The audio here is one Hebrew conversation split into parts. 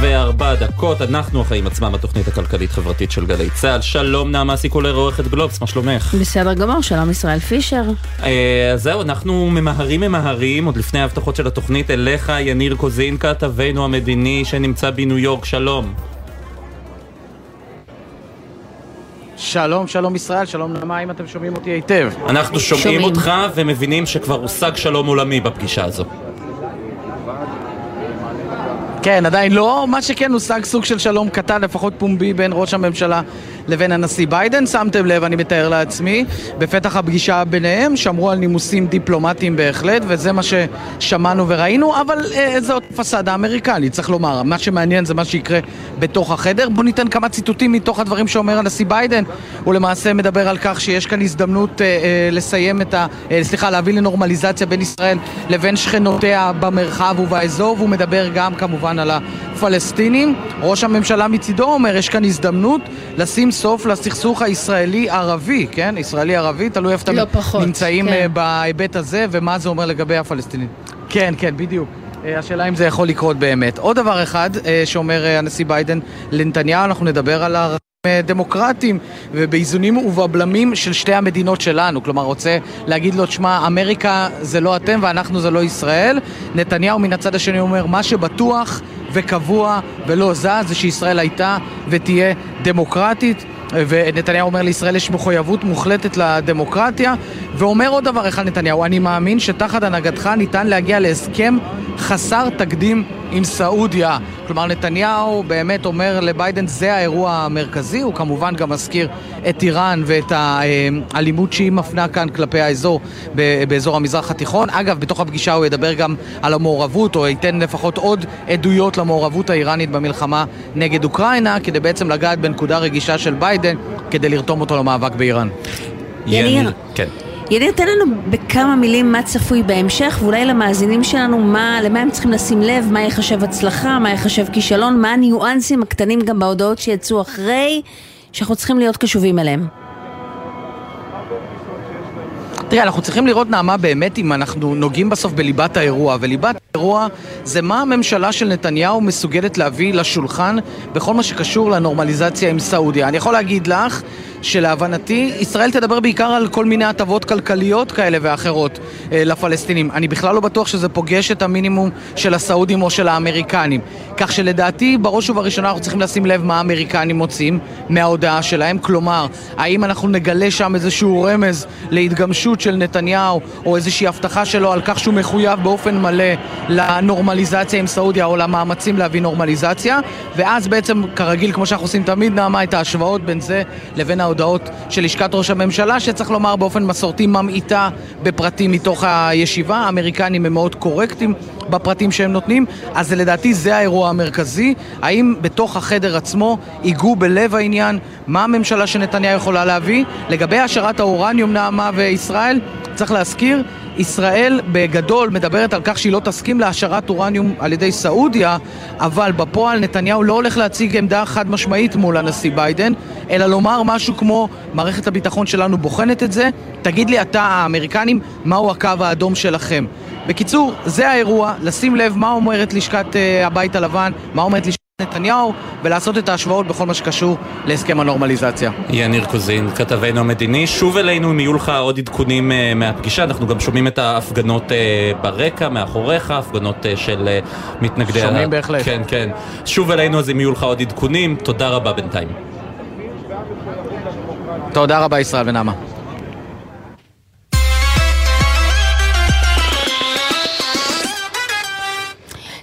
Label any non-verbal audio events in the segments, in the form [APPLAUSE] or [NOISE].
וארבע דקות, אנחנו החיים עצמם, התוכנית הכלכלית-חברתית של גלי צה"ל. שלום נעמה סיקולר, עורכת גלובס, מה שלומך? בסדר גמור, שלום ישראל פישר. אה, זהו, אנחנו ממהרים ממהרים, עוד לפני ההבטחות של התוכנית, אליך יניר קוזין, כתבנו המדיני שנמצא בניו יורק, שלום. שלום, שלום ישראל, שלום נעמה, האם אתם שומעים אותי היטב? אנחנו שומעים שומעים. אותך ומבינים שכבר הושג שלום עולמי בפגישה הזו. כן, עדיין לא, מה שכן הושג סוג של שלום קטן, לפחות פומבי, בין ראש הממשלה לבין הנשיא ביידן. שמתם לב, אני מתאר לעצמי, בפתח הפגישה ביניהם, שמרו על נימוסים דיפלומטיים בהחלט, וזה מה ששמענו וראינו, אבל אה, זאת פסאדה אמריקנית, צריך לומר. מה שמעניין זה מה שיקרה בתוך החדר. בואו ניתן כמה ציטוטים מתוך הדברים שאומר הנשיא ביידן. הוא למעשה מדבר על כך שיש כאן הזדמנות אה, אה, לסיים את ה... אה, סליחה, להביא לנורמליזציה בין ישראל לבין שכנותיה במרחב ובאזור, והוא מדבר גם כמובן על הפלסטינים. ראש הממשלה מצידו אומר, יש כאן הזדמנות לשים סוף לסכסוך הישראלי-ערבי, כן? ישראלי-ערבי, תלוי איפה לא אתם פחות, נמצאים כן. אה, בהיבט הזה, ומה זה אומר לגבי הפלסטינים. כן, כן, בדיוק. אה, השאלה אם זה יכול לקרות באמת. עוד דבר אחד אה, שאומר הנשיא ביידן לנתניהו, אנחנו נדבר על אה, דמוקרטיים ובאיזונים ובבלמים של שתי המדינות שלנו. כלומר, רוצה להגיד לו, תשמע, אמריקה זה לא אתם ואנחנו זה לא ישראל. נתניהו מן הצד השני אומר, מה שבטוח וקבוע ולא זז זה שישראל הייתה ותהיה דמוקרטית. ונתניהו אומר לישראל יש מחויבות מוחלטת לדמוקרטיה ואומר עוד דבר אחד נתניהו, אני מאמין שתחת הנהגתך ניתן להגיע להסכם חסר תקדים עם סעודיה. כלומר נתניהו באמת אומר לביידן זה האירוע המרכזי, הוא כמובן גם מזכיר את איראן ואת האלימות שהיא מפנה כאן כלפי האזור ב- באזור המזרח התיכון. אגב, בתוך הפגישה הוא ידבר גם על המעורבות, או ייתן לפחות עוד עדויות למעורבות האיראנית במלחמה נגד אוקראינה, כדי בעצם לגעת בנקודה רגישה של ביידן, כדי לרתום אותו למאבק באיראן. יניר. כן. יניר, תן לנו בכמה מילים מה צפוי בהמשך, ואולי למאזינים שלנו, מה, למה הם צריכים לשים לב, מה יחשב הצלחה, מה יחשב כישלון, מה הניואנסים הקטנים גם בהודעות שיצאו אחרי, שאנחנו צריכים להיות קשובים אליהם. תראה, אנחנו צריכים לראות, נעמה, באמת אם אנחנו נוגעים בסוף בליבת האירוע, וליבת האירוע זה מה הממשלה של נתניהו מסוגלת להביא לשולחן בכל מה שקשור לנורמליזציה עם סעודיה. אני יכול להגיד לך שלהבנתי, ישראל תדבר בעיקר על כל מיני הטבות כלכליות כאלה ואחרות אה, לפלסטינים. אני בכלל לא בטוח שזה פוגש את המינימום של הסעודים או של האמריקנים. כך שלדעתי, בראש ובראשונה אנחנו צריכים לשים לב מה האמריקנים מוצאים מההודעה שלהם. כלומר, האם אנחנו נגלה שם איזשהו רמז להתגמשות של נתניהו, או איזושהי הבטחה שלו על כך שהוא מחויב באופן מלא לנורמליזציה עם סעודיה, או למאמצים להביא נורמליזציה, ואז בעצם, כרגיל, כמו שאנחנו עושים תמיד, נעמה, את ההשוואות בין זה לבין ההודעות של לשכת ראש הממשלה, שצריך לומר באופן מסורתי ממעיטה בפרטים מתוך הישיבה. האמריקנים הם מאוד קורקטים בפרטים שהם נותנים, אז לדעתי זה האירוע המרכזי. האם בתוך החדר עצמו ייגעו בלב העניין מה הממשלה של נתניהו יכולה להביא? לגבי השארת האורניום, נעמה וישראל, צריך להזכיר, ישראל בגדול מדברת על כך שהיא לא תסכים להשארת אורניום על ידי סעודיה, אבל בפועל נתניהו לא הולך להציג עמדה חד משמעית מול הנשיא ביידן, אלא לומר משהו כמו מערכת הביטחון שלנו בוחנת את זה, תגיד לי אתה האמריקנים מהו הקו האדום שלכם. בקיצור, זה האירוע, לשים לב מה אומרת לשכת uh, הבית הלבן, מה אומרת לשכת נתניהו, ולעשות את ההשוואות בכל מה שקשור להסכם הנורמליזציה. יניר קוזין, כתבנו המדיני, שוב אלינו אם יהיו לך עוד עדכונים אה, מהפגישה, אנחנו גם שומעים את ההפגנות אה, ברקע, מאחוריך, הפגנות אה, של מתנגדי... שומעים בהחלט. כן, כן. שוב אלינו אז אם יהיו לך עוד עדכונים, תודה רבה בינתיים. תודה רבה ישראל ונעמה.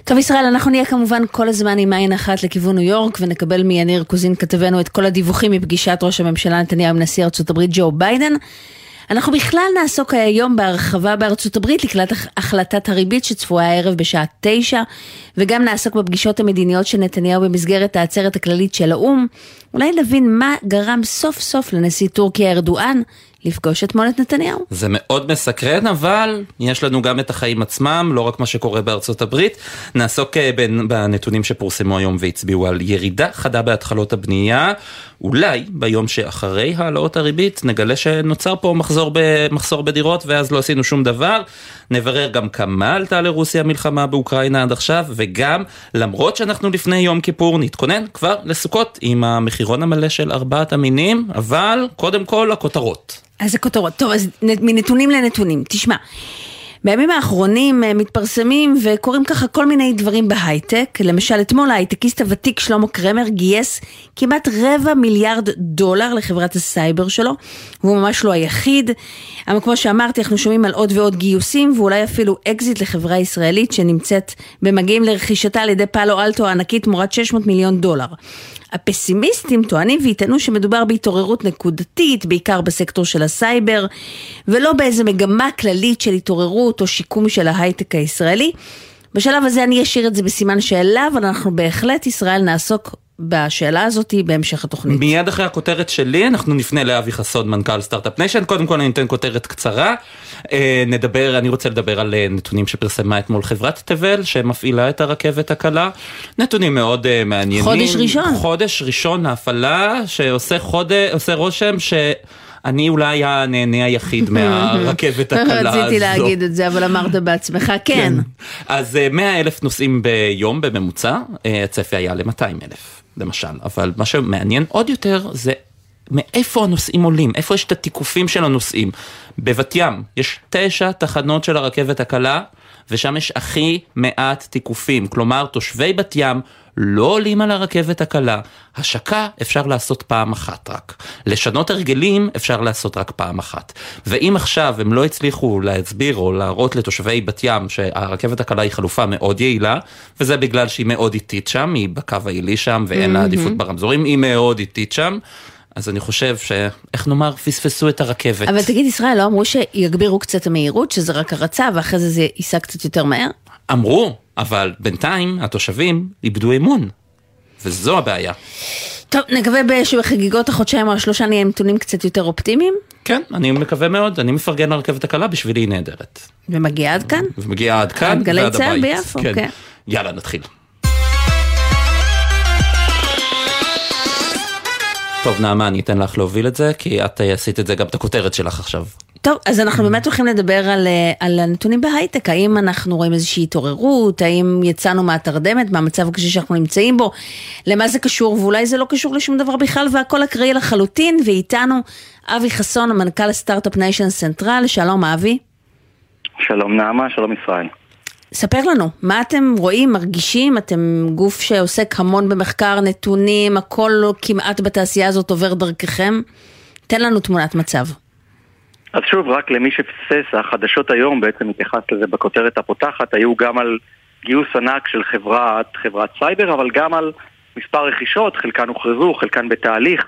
טוב ישראל, אנחנו נהיה כמובן כל הזמן עם עין אחת לכיוון ניו יורק ונקבל מיניר קוזין כתבנו את כל הדיווחים מפגישת ראש הממשלה נתניהו עם נשיא ארצות הברית ג'ו ביידן. אנחנו בכלל נעסוק היום בהרחבה בארצות הברית לקראת הח- החלטת הריבית שצפויה הערב בשעה תשע וגם נעסוק בפגישות המדיניות של נתניהו במסגרת העצרת הכללית של האו"ם. אולי נבין מה גרם סוף סוף לנשיא טורקיה ארדואן לפגוש אתמול את נתניהו. זה מאוד מסקרן, אבל יש לנו גם את החיים עצמם, לא רק מה שקורה בארצות הברית. נעסוק אה, בנתונים שפורסמו היום והצביעו על ירידה חדה בהתחלות הבנייה. אולי ביום שאחרי העלאות הריבית נגלה שנוצר פה מחזור מחזור במחסור בדירות ואז לא עשינו שום דבר. נברר גם כמה עלתה לרוסיה המלחמה באוקראינה עד עכשיו, וגם למרות שאנחנו לפני יום כיפור נתכונן כבר לסוכות עם המחירון המלא של ארבעת המינים, אבל קודם כל הכותרות. אז הכותרות. טוב, אז מנתונים לנתונים. תשמע. בימים האחרונים אה, מתפרסמים וקורים ככה כל מיני דברים בהייטק. למשל, אתמול ההייטקיסט הוותיק שלמה קרמר גייס כמעט רבע מיליארד דולר לחברת הסייבר שלו, והוא ממש לא היחיד. אבל כמו שאמרתי, אנחנו שומעים על עוד ועוד גיוסים, ואולי אפילו אקזיט לחברה ישראלית שנמצאת במגעים לרכישתה על ידי פאלו אלטו הענקית תמורת 600 מיליון דולר. הפסימיסטים טוענים ויטענו שמדובר בהתעוררות נקודתית, בעיקר בסקטור של הסייבר, ולא באיזה מגמה כללית של התעוררות או שיקום של ההייטק הישראלי. בשלב הזה אני אשאיר את זה בסימן שאלה, אבל אנחנו בהחלט, ישראל, נעסוק בשאלה הזאת בהמשך התוכנית. מיד אחרי הכותרת שלי אנחנו נפנה לאבי חסון מנכ"ל סטארט-אפ ניישן קודם כל אני אתן כותרת קצרה אה, נדבר אני רוצה לדבר על אה, נתונים שפרסמה אתמול חברת תבל שמפעילה את הרכבת הקלה נתונים מאוד אה, מעניינים חודש ראשון חודש ראשון ההפעלה שעושה חודש עושה רושם ש... אני אולי הנהנה היחיד [LAUGHS] מהרכבת הקלה [LAUGHS] הזו. רציתי להגיד את זה, אבל אמרת בעצמך, [LAUGHS] כן. כן. אז 100 אלף נוסעים ביום בממוצע, הצפי היה ל-200 אלף. למשל, אבל מה שמעניין עוד יותר זה מאיפה הנוסעים עולים, איפה יש את התיקופים של הנוסעים. בבת ים יש תשע תחנות של הרכבת הקלה, ושם יש הכי מעט תיקופים, כלומר תושבי בת ים לא עולים על הרכבת הקלה, השקה אפשר לעשות פעם אחת רק. לשנות הרגלים אפשר לעשות רק פעם אחת. ואם עכשיו הם לא הצליחו להסביר או להראות לתושבי בת ים שהרכבת הקלה היא חלופה מאוד יעילה, וזה בגלל שהיא מאוד איטית שם, היא בקו העילי שם ואין לה עדיפות ברמזורים, היא מאוד איטית שם. אז אני חושב ש... איך נאמר? פספסו את הרכבת. אבל תגיד, ישראל, לא אמרו שיגבירו קצת המהירות, שזה רק הרצה, ואחרי זה זה ייסע קצת יותר מהר? אמרו, אבל בינתיים התושבים איבדו אמון, וזו הבעיה. טוב, נקווה שבחגיגות החודשיים או השלושה נהיה נתונים קצת יותר אופטימיים? כן, אני מקווה מאוד, אני מפרגן לרכבת הקלה, בשבילי היא נהדרת. ומגיעה עד כאן? ומגיעה עד כאן, עד גלי צה"ל ביפו, כן. כן. יאללה, נתחיל. טוב, נעמה, אני אתן לך להוביל את זה, כי את עשית את זה גם את הכותרת שלך עכשיו. טוב, אז אנחנו באמת הולכים לדבר על, אה, על הנתונים בהייטק, האם אנחנו רואים איזושהי התעוררות, האם יצאנו מהתרדמת, מהמצב הקשה שאנחנו נמצאים בו, למה זה קשור, ואולי זה לא קשור לשום דבר בכלל, והכל אקראי לחלוטין, ואיתנו אבי חסון, המנכ"ל ה Start-Up Nation Central, שלום אבי. שלום נעמה, שלום ישראל. ספר לנו, מה אתם רואים, מרגישים? אתם גוף שעוסק המון במחקר, נתונים, הכל כמעט בתעשייה הזאת עובר דרככם. תן לנו תמונת מצב. אז שוב, רק למי שפספס, החדשות היום בעצם התייחס לזה בכותרת הפותחת, היו גם על גיוס ענק של חברת, חברת סייבר, אבל גם על מספר רכישות, חלקן הוכרזו, חלקן בתהליך.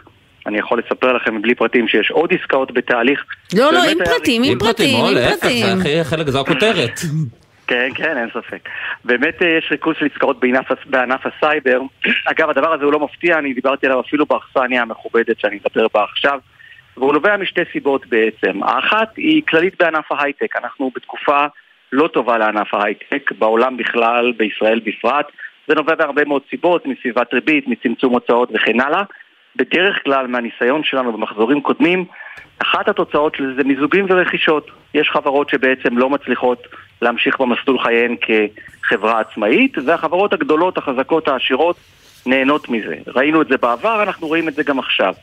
אני יכול לספר לכם בלי פרטים שיש עוד עסקאות בתהליך. לא, לא, עם פרטים, עם פרטים, עם פרטים. זה חלק, זו הכותרת. [LAUGHS] כן, כן, אין ספק. באמת אה, יש ריכוז של עסקאות בענף, בענף הסייבר. [CLEARS THROAT] אגב, הדבר הזה הוא לא מפתיע, אני דיברתי עליו אפילו באכסניה המכובדת שאני מדבר בה עכשיו. והוא נובע משתי סיבות בעצם. האחת היא כללית בענף ההייטק. אנחנו בתקופה לא טובה לענף ההייטק, בעולם בכלל, בישראל בפרט. זה נובע בהרבה מאוד סיבות, מסביבת ריבית, מצמצום הוצאות וכן הלאה. בדרך כלל, מהניסיון שלנו במחזורים קודמים, אחת התוצאות של זה מיזוגים ורכישות. יש חברות שבעצם לא מצליחות להמשיך במסלול חייהן כחברה עצמאית, והחברות הגדולות, החזקות, העשירות, נהנות מזה. ראינו את זה בעבר, אנחנו רואים את זה גם עכשיו.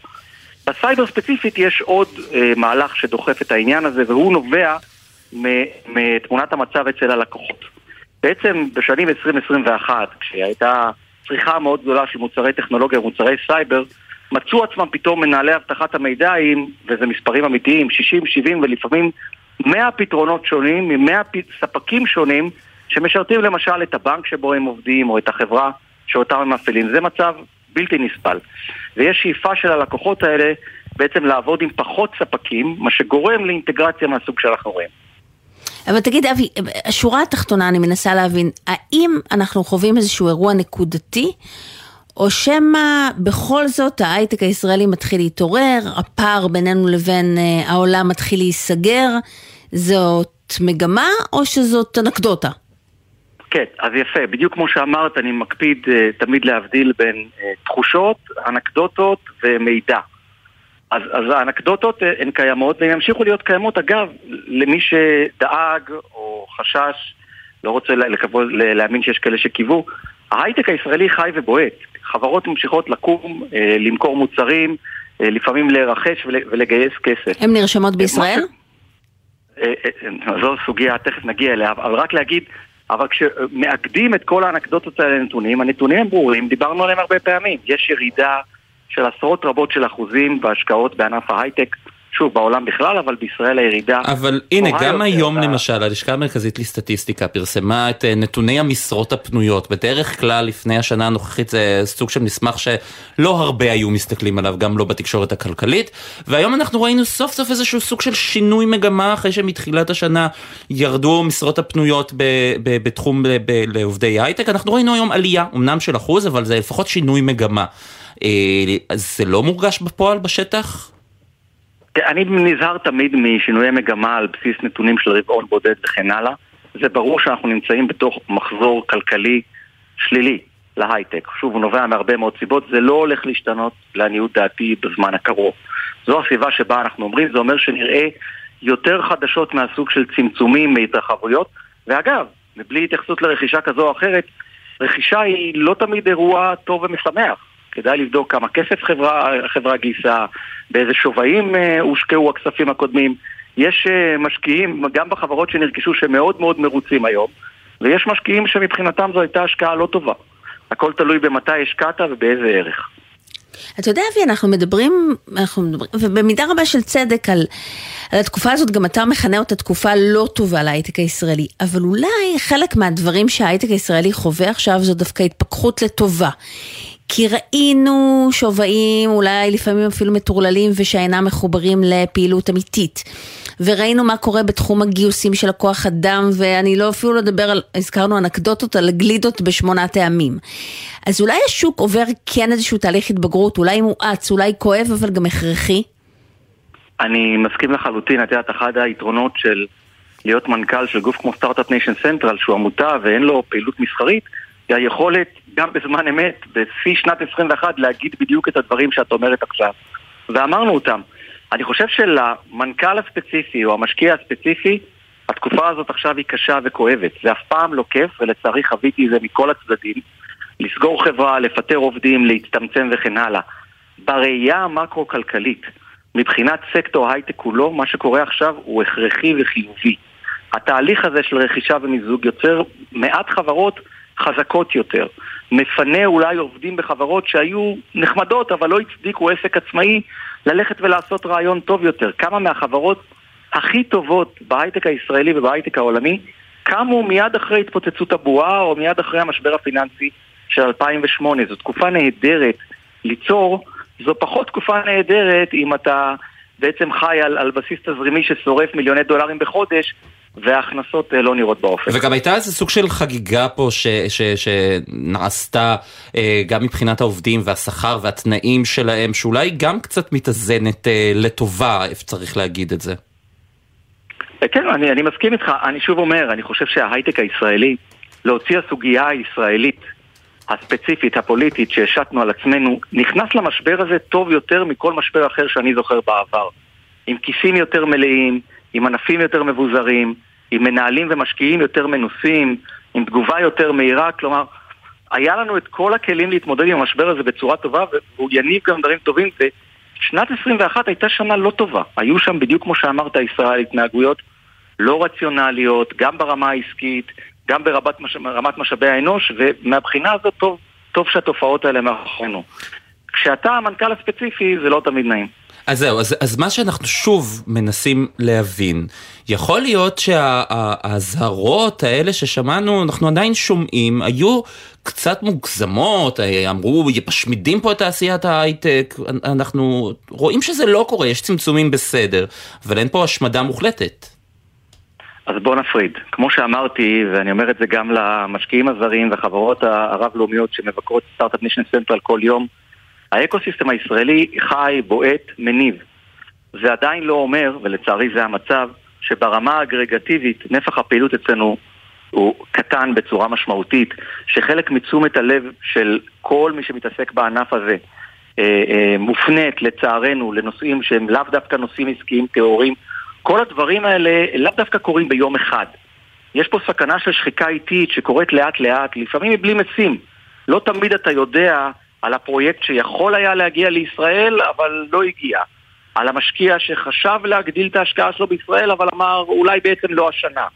בסייבר ספציפית יש עוד אה, מהלך שדוחף את העניין הזה, והוא נובע מתמונת המצב אצל הלקוחות. בעצם בשנים 2021, כשהייתה צריכה מאוד גדולה של מוצרי טכנולוגיה ומוצרי סייבר, מצאו עצמם פתאום מנהלי אבטחת המידע עם, וזה מספרים אמיתיים, 60, 70 ולפעמים 100 פתרונות שונים מ-100 ספקים שונים שמשרתים למשל את הבנק שבו הם עובדים או את החברה שאותם הם מפעילים. זה מצב בלתי נסבל. ויש שאיפה של הלקוחות האלה בעצם לעבוד עם פחות ספקים, מה שגורם לאינטגרציה מהסוג שאנחנו רואים. אבל תגיד אבי, השורה התחתונה אני מנסה להבין, האם אנחנו חווים איזשהו אירוע נקודתי, או שמא בכל זאת ההייטק הישראלי מתחיל להתעורר, הפער בינינו לבין אה, העולם מתחיל להיסגר, זאת מגמה או שזאת אנקדוטה? כן, אז יפה, בדיוק כמו שאמרת, אני מקפיד uh, תמיד להבדיל בין uh, תחושות, אנקדוטות ומידע. אז, אז האנקדוטות אה, הן קיימות והן ימשיכו להיות קיימות. אגב, למי שדאג או חשש, לא רוצה לקוות, להאמין שיש כאלה שקיוו, ההייטק הישראלי חי ובועט. חברות ממשיכות לקום, אה, למכור מוצרים, אה, לפעמים לרחש ולגייס כסף. הן נרשמות בישראל? זו סוגיה, תכף נגיע אליה, אבל רק להגיד, אבל כשמאגדים את כל האנקדוטות האלה לנתונים, הנתונים הם ברורים, דיברנו עליהם הרבה פעמים. יש ירידה של עשרות רבות של אחוזים בהשקעות בענף ההייטק. שוב, בעולם בכלל, אבל בישראל הירידה... אבל הנה, גם היום למשל, הלשכה המרכזית לסטטיסטיקה פרסמה את אה, נתוני המשרות הפנויות. בדרך כלל, לפני השנה הנוכחית זה סוג של מסמך שלא הרבה היו מסתכלים עליו, גם לא בתקשורת הכלכלית. והיום אנחנו ראינו סוף סוף איזשהו סוג של שינוי מגמה, אחרי שמתחילת השנה ירדו המשרות הפנויות בתחום לעובדי הייטק. אנחנו ראינו היום עלייה, אמנם של אחוז, אבל זה לפחות שינוי מגמה. אה, זה לא מורגש בפועל בשטח? אני נזהר תמיד משינויי מגמה על בסיס נתונים של רבעון בודד וכן הלאה. זה ברור שאנחנו נמצאים בתוך מחזור כלכלי שלילי להייטק. שוב, הוא נובע מהרבה מאוד סיבות, זה לא הולך להשתנות לעניות דעתי בזמן הקרוב. זו הסביבה שבה אנחנו אומרים, זה אומר שנראה יותר חדשות מהסוג של צמצומים, מהתרחבויות, ואגב, מבלי התייחסות לרכישה כזו או אחרת, רכישה היא לא תמיד אירוע טוב ומשמח. כדאי לבדוק כמה כסף חברה, חברה גייסה, באיזה שווים אה, הושקעו הכספים הקודמים. יש אה, משקיעים, גם בחברות שנרכשו, שמאוד מאוד מרוצים היום, ויש משקיעים שמבחינתם זו הייתה השקעה לא טובה. הכל תלוי במתי השקעת ובאיזה ערך. אתה יודע, אבי, אנחנו מדברים, אנחנו מדברים, ובמידה רבה של צדק על, על התקופה הזאת, גם אתה מכנה אותה תקופה לא טובה להייטק הישראלי, אבל אולי חלק מהדברים שההייטק הישראלי חווה עכשיו זו דווקא התפכחות לטובה. כי ראינו שווים אולי לפעמים אפילו מטורללים ושאינם מחוברים לפעילות אמיתית. וראינו מה קורה בתחום הגיוסים של הכוח אדם, ואני לא אפילו לא אדבר על, הזכרנו אנקדוטות על גלידות בשמונה טעמים. אז אולי השוק עובר כן איזשהו תהליך התבגרות, אולי מואץ, אולי כואב, אבל גם הכרחי? אני מסכים לחלוטין, את יודעת, אחד היתרונות של להיות מנכ"ל של גוף כמו Start-Up Nation Central, שהוא עמותה ואין לו פעילות מסחרית, היכולת גם בזמן אמת, בשיא שנת 21, להגיד בדיוק את הדברים שאת אומרת עכשיו. ואמרנו אותם. אני חושב שלמנכ"ל הספציפי או המשקיע הספציפי, התקופה הזאת עכשיו היא קשה וכואבת. זה אף פעם לא כיף, ולצערי חוויתי את זה מכל הצדדים. לסגור חברה, לפטר עובדים, להצטמצם וכן הלאה. בראייה המקרו-כלכלית, מבחינת סקטור הייטק כולו, מה שקורה עכשיו הוא הכרחי וחיובי. התהליך הזה של רכישה ומיזוג יוצר מעט חברות חזקות יותר. מפנה אולי עובדים בחברות שהיו נחמדות אבל לא הצדיקו עסק עצמאי ללכת ולעשות רעיון טוב יותר. כמה מהחברות הכי טובות בהייטק הישראלי ובהייטק העולמי קמו מיד אחרי התפוצצות הבועה או מיד אחרי המשבר הפיננסי של 2008. זו תקופה נהדרת ליצור, זו פחות תקופה נהדרת אם אתה בעצם חי על, על בסיס תזרימי ששורף מיליוני דולרים בחודש וההכנסות אה, לא נראות באופן. וגם הייתה איזה סוג של חגיגה פה ש, ש, שנעשתה אה, גם מבחינת העובדים והשכר והתנאים שלהם, שאולי גם קצת מתאזנת אה, לטובה, צריך להגיד את זה. כן, אני, אני מסכים איתך. אני שוב אומר, אני חושב שההייטק הישראלי, להוציא הסוגיה הישראלית הספציפית, הפוליטית, שהשתנו על עצמנו, נכנס למשבר הזה טוב יותר מכל משבר אחר שאני זוכר בעבר. עם כיסים יותר מלאים, עם ענפים יותר מבוזרים, עם מנהלים ומשקיעים יותר מנוסים, עם תגובה יותר מהירה, כלומר, היה לנו את כל הכלים להתמודד עם המשבר הזה בצורה טובה, והוא יניב גם דברים טובים, ושנת 21 הייתה שנה לא טובה. היו שם, בדיוק כמו שאמרת, ישראל, התנהגויות לא רציונליות, גם ברמה העסקית, גם ברמת, מש... משאבי האנוש, ומהבחינה הזאת טוב, טוב שהתופעות האלה מאחורינו. כשאתה המנכ"ל הספציפי, זה לא תמיד נעים. אז זהו, אז, אז מה שאנחנו שוב מנסים להבין, יכול להיות שהאזהרות שה, האלה ששמענו, אנחנו עדיין שומעים, היו קצת מוגזמות, אמרו, משמידים פה את תעשיית ההייטק, אנחנו רואים שזה לא קורה, יש צמצומים בסדר, אבל אין פה השמדה מוחלטת. אז בוא נפריד. כמו שאמרתי, ואני אומר את זה גם למשקיעים הזרים והחברות הרב-לאומיות שמבקרות Start-Up Nation Central כל יום, האקוסיסטם הישראלי חי, בועט, מניב. זה עדיין לא אומר, ולצערי זה המצב, שברמה האגרגטיבית נפח הפעילות אצלנו הוא קטן בצורה משמעותית, שחלק מתשומת הלב של כל מי שמתעסק בענף הזה אה, אה, מופנית לצערנו לנושאים שהם לאו דווקא נושאים עסקיים טהורים, כל הדברים האלה לאו דווקא קורים ביום אחד. יש פה סכנה של שחיקה איטית שקורית לאט לאט, לפעמים מבלי משים. לא תמיד אתה יודע על הפרויקט שיכול היה להגיע לישראל, אבל לא הגיע. על המשקיע שחשב להגדיל את ההשקעה שלו בישראל, אבל אמר אולי בעצם לא השנה.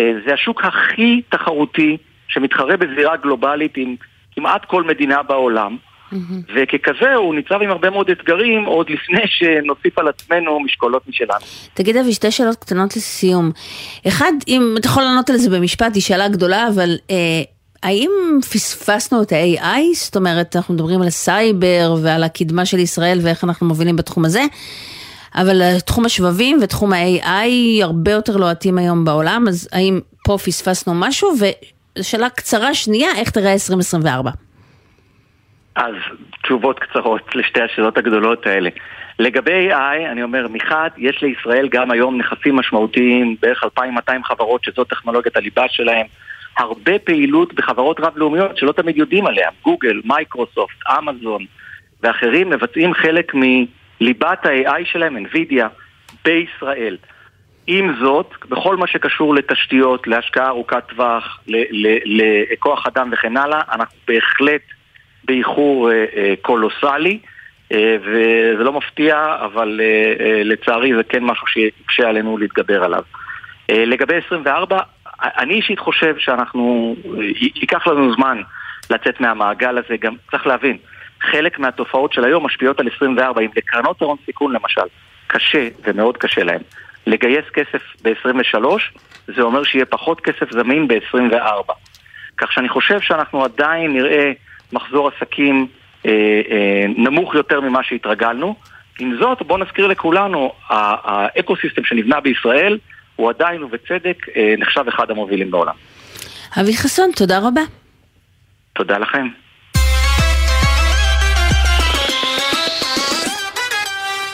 אה, זה השוק הכי תחרותי שמתחרה בזירה גלובלית עם כמעט כל מדינה בעולם. Mm-hmm. וככזה הוא ניצב עם הרבה מאוד אתגרים עוד לפני [LAUGHS] שנוסיף על עצמנו משקולות משלנו. תגיד אבי, שתי שאלות קטנות לסיום. אחד, אם אתה יכול לענות על זה במשפט, היא שאלה גדולה, אבל אה, האם פספסנו את ה-AI? זאת אומרת, אנחנו מדברים על הסייבר ועל הקדמה של ישראל ואיך אנחנו מובילים בתחום הזה, אבל תחום השבבים ותחום ה-AI הרבה יותר לוהטים היום בעולם, אז האם פה פספסנו משהו? ושאלה קצרה שנייה, איך תראה 2024? אז תשובות קצרות לשתי השאלות הגדולות האלה. לגבי AI, אני אומר, מחד, יש לישראל גם היום נכסים משמעותיים, בערך 2,200 חברות שזו טכנולוגיית הליבה שלהם, הרבה פעילות בחברות רב-לאומיות שלא תמיד יודעים עליה, גוגל, מייקרוסופט, אמזון ואחרים מבצעים חלק מליבת ה-AI שלהם, NVIDIA, בישראל. עם זאת, בכל מה שקשור לתשתיות, להשקעה ארוכת טווח, לכוח אדם וכן הלאה, אנחנו בהחלט באיחור אה, אה, קולוסלי, אה, וזה לא מפתיע, אבל לצערי זה כן משהו שיקשה עלינו להתגבר עליו. לגבי 24, אני אישית חושב שאנחנו, ייקח לנו זמן לצאת מהמעגל הזה, גם צריך להבין, חלק מהתופעות של היום משפיעות על 24, אם לקרנות הון סיכון למשל, קשה ומאוד קשה להם לגייס כסף ב-23, זה אומר שיהיה פחות כסף זמין ב-24. כך שאני חושב שאנחנו עדיין נראה מחזור עסקים אה, אה, נמוך יותר ממה שהתרגלנו. עם זאת, בואו נזכיר לכולנו, האקו-סיסטם שנבנה בישראל הוא עדיין ובצדק אה, נחשב אחד המובילים בעולם. אבי חסון, תודה רבה. תודה לכם.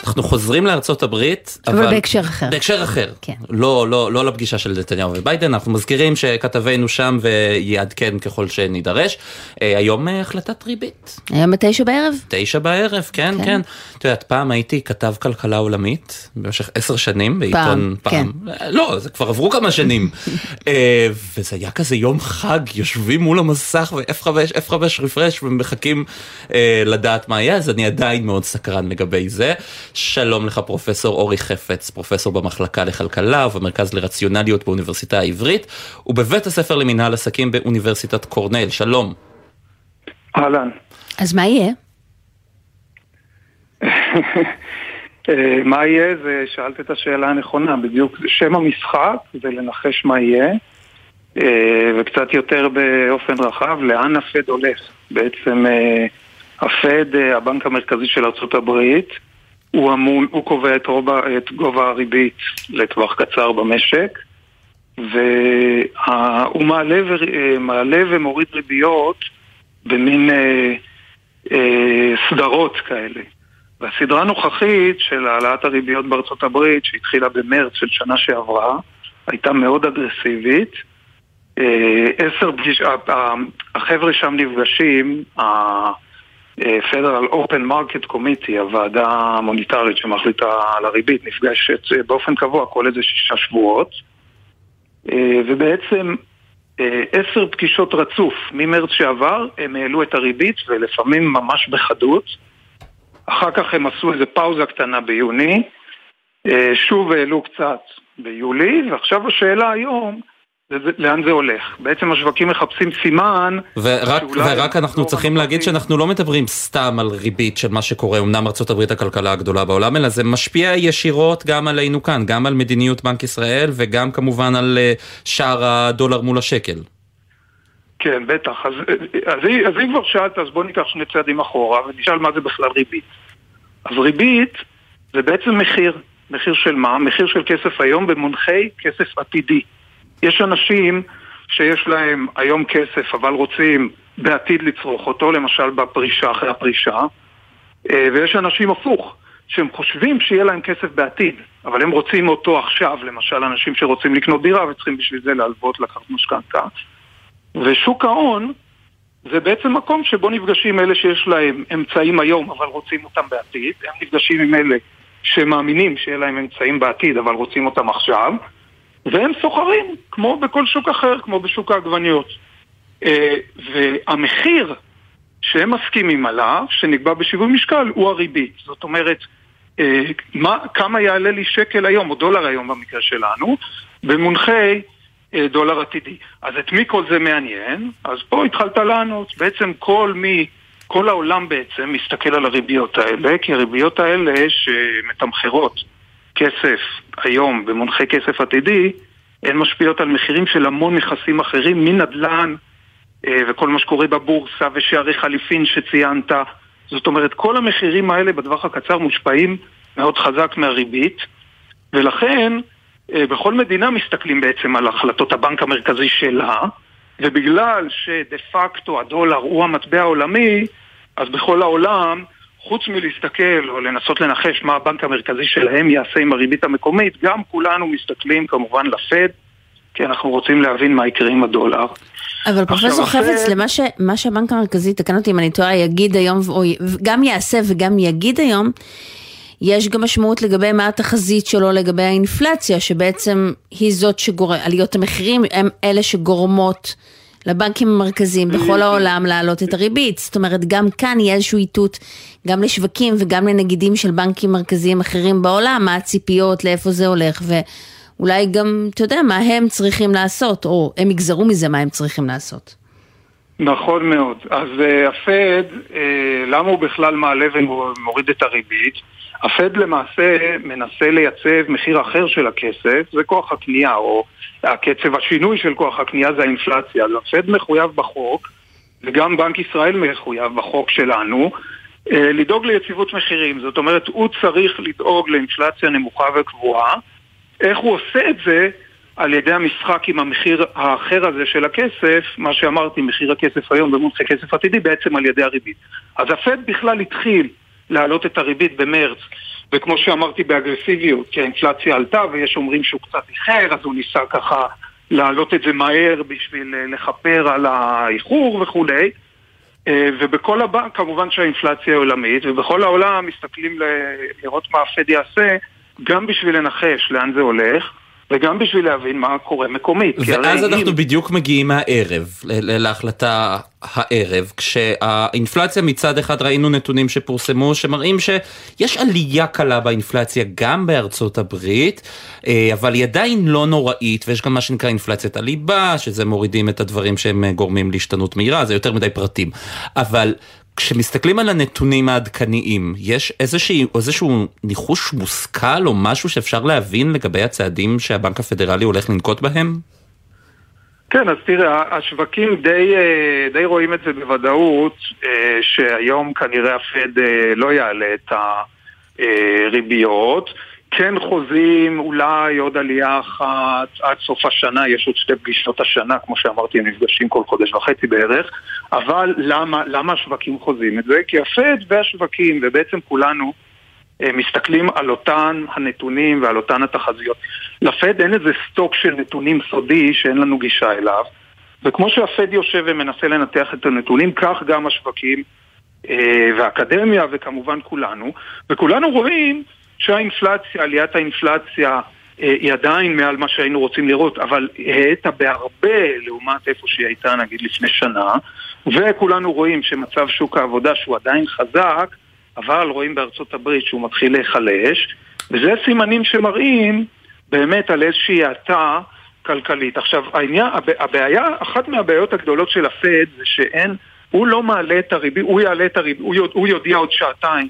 אנחנו חוזרים לארצות הברית, אבל, אבל בהקשר אחר. בהקשר אחר. כן. לא, לא, לא לפגישה של נתניהו וביידן, אנחנו מזכירים שכתבנו שם ויעדכן ככל שנידרש. אה, היום אה, החלטת ריבית. היום בתשע בערב? תשע בערב, כן, כן. כן. את יודעת, פעם הייתי כתב כלכלה עולמית במשך עשר שנים בעיתון פעם. פעם. כן. לא, זה כבר עברו כמה שנים. [LAUGHS] אה, וזה היה כזה יום חג, יושבים מול המסך ו-F5, F5 רפרש ומחכים לדעת מה יהיה, אז אני עדיין מאוד סקרן לגבי זה. שלום לך פרופסור אורי חפץ, פרופסור במחלקה לכלכלה ובמרכז לרציונליות באוניברסיטה העברית ובבית הספר למנהל עסקים באוניברסיטת קורנל, שלום. אהלן. אז מה יהיה? [LAUGHS] אה, מה יהיה זה, שאלת את השאלה הנכונה, בדיוק שם המשחק זה לנחש מה יהיה אה, וקצת יותר באופן רחב, לאן הפד הולך. בעצם אה, הפד, הבנק המרכזי של ארה"ב, הוא, אמון, הוא קובע את, רוב, את גובה הריבית לטווח קצר במשק והוא מעלה, ו, מעלה ומוריד ריביות במין אה, אה, סדרות כאלה. והסדרה הנוכחית של העלאת הריביות בארצות הברית, שהתחילה במרץ של שנה שעברה, הייתה מאוד אגרסיבית. אה, עשר פגיש... החבר'ה שם נפגשים, Federal Open Market Committee, הוועדה המוניטרית שמחליטה על הריבית, נפגשת אה, באופן קבוע כל איזה שישה שבועות. אה, ובעצם אה, עשר פגישות רצוף ממרץ שעבר הם העלו את הריבית ולפעמים ממש בחדות. אחר כך הם עשו איזה פאוזה קטנה ביוני. שוב העלו קצת ביולי ועכשיו השאלה היום לאן זה הולך. בעצם השווקים מחפשים סימן ורק, ורק אנחנו לא צריכים להגיד שאנחנו לא מדברים סתם על ריבית של מה שקורה, אמנם ארה"ב הכלכלה הגדולה בעולם, אלא זה משפיע ישירות גם עלינו כאן, גם על מדיניות בנק ישראל וגם כמובן על אה, שער הדולר מול השקל. כן, בטח. אז, אז, אז אם כבר שאלת, אז בוא ניקח שני צעדים אחורה ונשאל מה זה בכלל ריבית. אז ריבית זה בעצם מחיר. מחיר של מה? מחיר של כסף היום במונחי כסף עתידי. יש אנשים שיש להם היום כסף אבל רוצים בעתיד לצרוך אותו, למשל בפרישה, אחרי הפרישה, אה, ויש אנשים הפוך, שהם חושבים שיהיה להם כסף בעתיד, אבל הם רוצים אותו עכשיו, למשל אנשים שרוצים לקנות דירה וצריכים בשביל זה להלוות לקחת משכנתה. ושוק ההון זה בעצם מקום שבו נפגשים אלה שיש להם אמצעים היום אבל רוצים אותם בעתיד, הם נפגשים עם אלה שמאמינים שיהיה להם אמצעים בעתיד אבל רוצים אותם עכשיו, והם סוחרים, כמו בכל שוק אחר, כמו בשוק העגבניות. אה, והמחיר שהם מסכימים עליו, שנקבע בשיווי משקל, הוא הריבית. זאת אומרת, אה, מה, כמה יעלה לי שקל היום, או דולר היום במקרה שלנו, במונחי אה, דולר עתידי. אז את מי כל זה מעניין? אז פה התחלת לענות. בעצם כל מי, כל העולם בעצם מסתכל על הריביות האלה, כי הריביות האלה שמתמחרות כסף היום במונחי כסף עתידי, הן משפיעות על מחירים של המון נכסים אחרים, מנדל"ן אה, וכל מה שקורה בבורסה ושערי חליפין שציינת. זאת אומרת, כל המחירים האלה בטווח הקצר מושפעים מאוד חזק מהריבית, ולכן אה, בכל מדינה מסתכלים בעצם על החלטות הבנק המרכזי שלה, ובגלל שדה פקטו הדולר הוא המטבע העולמי, אז בכל העולם, חוץ מלהסתכל או לנסות לנחש מה הבנק המרכזי שלהם יעשה עם הריבית המקומית, גם כולנו מסתכלים כמובן לפד, כי אנחנו רוצים להבין מה יקרה עם הדולר. אבל פרופסור חפץ, למה ש, שהבנק המרכזי, תקן אותי אם אני טועה, יגיד היום, או גם יעשה וגם יגיד היום, יש גם משמעות לגבי מה התחזית שלו לגבי האינפלציה, שבעצם היא זאת שגורמת, עליות המחירים הם אלה שגורמות לבנקים המרכזיים בכל העולם להעלות את הריבית. זאת אומרת, גם כאן יהיה איזשהו איתות, גם לשווקים וגם לנגידים של בנקים מרכזיים אחרים בעולם, מה הציפיות, לאיפה זה הולך, ואולי גם, אתה יודע, מה הם צריכים לעשות, או הם יגזרו מזה מה הם צריכים לעשות. נכון מאוד. אז uh, הפד, uh, למה הוא בכלל מעלה ומוריד את הריבית? הפד למעשה מנסה לייצב מחיר אחר של הכסף, זה כוח הקנייה, או הקצב השינוי של כוח הקנייה זה האינפלציה. אז הפד מחויב בחוק, וגם בנק ישראל מחויב בחוק שלנו, אה, לדאוג ליציבות מחירים. זאת אומרת, הוא צריך לדאוג לאינפלציה נמוכה וקבועה. איך הוא עושה את זה? על ידי המשחק עם המחיר האחר הזה של הכסף, מה שאמרתי, מחיר הכסף היום במונחי כסף עתידי, בעצם על ידי הריבית. אז הפד בכלל התחיל להעלות את הריבית במרץ, וכמו שאמרתי באגרסיביות, כי האינפלציה עלתה ויש אומרים שהוא קצת איחר, אז הוא ניסה ככה להעלות את זה מהר בשביל אה, לכפר על האיחור וכולי. אה, ובכל הבנק, כמובן שהאינפלציה עולמית, ובכל העולם מסתכלים לראות מה הפד יעשה, גם בשביל לנחש לאן זה הולך. וגם בשביל להבין מה קורה מקומית. ואז אנחנו אם... בדיוק מגיעים מהערב להחלטה הערב, כשהאינפלציה מצד אחד ראינו נתונים שפורסמו שמראים שיש עלייה קלה באינפלציה גם בארצות הברית, אה, אבל היא עדיין לא נוראית ויש גם מה שנקרא אינפלציית הליבה, שזה מורידים את הדברים שהם גורמים להשתנות מהירה, זה יותר מדי פרטים. אבל כשמסתכלים על הנתונים העדכניים, יש איזושהי, איזשהו ניחוש מושכל או משהו שאפשר להבין לגבי הצעדים שהבנק הפדרלי הולך לנקוט בהם? כן, אז תראה, השווקים די, אה, די רואים את זה בוודאות, אה, שהיום כנראה הפד אה, לא יעלה את הריביות. כן חוזים אולי עוד עלייה אחת עד סוף השנה, יש עוד שתי פגישות השנה, כמו שאמרתי, הם נפגשים כל חודש וחצי בערך, אבל למה, למה השווקים חוזים את זה? כי הפד והשווקים, ובעצם כולנו, אה, מסתכלים על אותן הנתונים ועל אותן התחזיות. לפד אין איזה סטוק של נתונים סודי שאין לנו גישה אליו, וכמו שהפד יושב ומנסה לנתח את הנתונים, כך גם השווקים אה, והאקדמיה וכמובן כולנו, וכולנו רואים שהאינפלציה, עליית האינפלציה אה, היא עדיין מעל מה שהיינו רוצים לראות, אבל האטה בהרבה לעומת איפה שהיא הייתה נגיד לפני שנה, וכולנו רואים שמצב שוק העבודה שהוא עדיין חזק, אבל רואים בארצות הברית שהוא מתחיל להיחלש, וזה סימנים שמראים באמת על איזושהי האטה כלכלית. עכשיו, העניין, הבעיה, אחת מהבעיות הגדולות של הפד זה שאין, הוא לא מעלה את הריבית, הוא יעלה את הריבית, הוא יודיע עוד שעתיים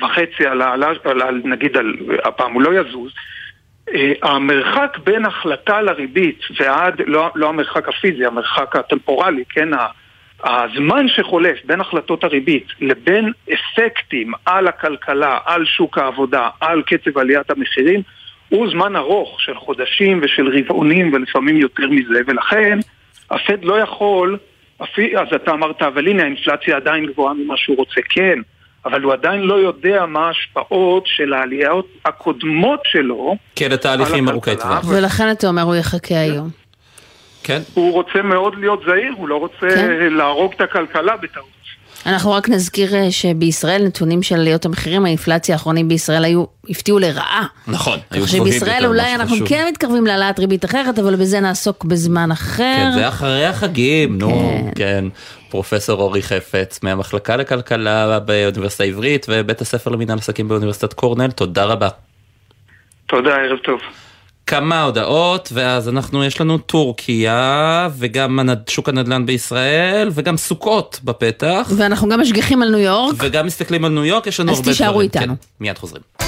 וחצי על, על, על, נגיד, על, הפעם הוא לא יזוז, uh, המרחק בין החלטה לריבית ועד, לא, לא המרחק הפיזי, המרחק הטמפורלי, כן, הזמן שחולף בין החלטות הריבית לבין אפקטים על הכלכלה, על שוק העבודה, על קצב עליית המחירים, הוא זמן ארוך של חודשים ושל רבעונים ולפעמים יותר מזה, ולכן הפד לא יכול, אז אתה אמרת, אבל הנה האינפלציה עדיין גבוהה ממה שהוא רוצה, כן, אבל הוא עדיין לא יודע מה ההשפעות של העליות הקודמות שלו. כן, התהליכים ארוכי טווח. ולכן אתה אומר הוא יחכה היום. כן. הוא רוצה מאוד להיות זהיר, הוא לא רוצה כן. להרוג את הכלכלה בטעות. אנחנו רק נזכיר אה, שבישראל נתונים של עליות המחירים, האינפלציה האחרונים בישראל היו, הפתיעו לרעה. נכון, היו גבוהים שבישראל יותר, אולי משהו אנחנו חשוב. כן מתקרבים להעלאת ריבית אחרת, אבל בזה נעסוק בזמן אחר. כן, זה אחרי החגים, נו, כן. כן. פרופסור אורי חפץ מהמחלקה לכלכלה באוניברסיטה העברית ובית הספר למינהל עסקים באוניברסיטת קורנל, תודה רבה. תודה, ערב טוב. כמה הודעות, ואז אנחנו, יש לנו טורקיה, וגם שוק הנדל"ן בישראל, וגם סוכות בפתח, ואנחנו גם משגיחים על ניו יורק. וגם מסתכלים על ניו יורק, יש לנו אז הרבה דברים. תישארו איתנו. כן, מיד חוזרים.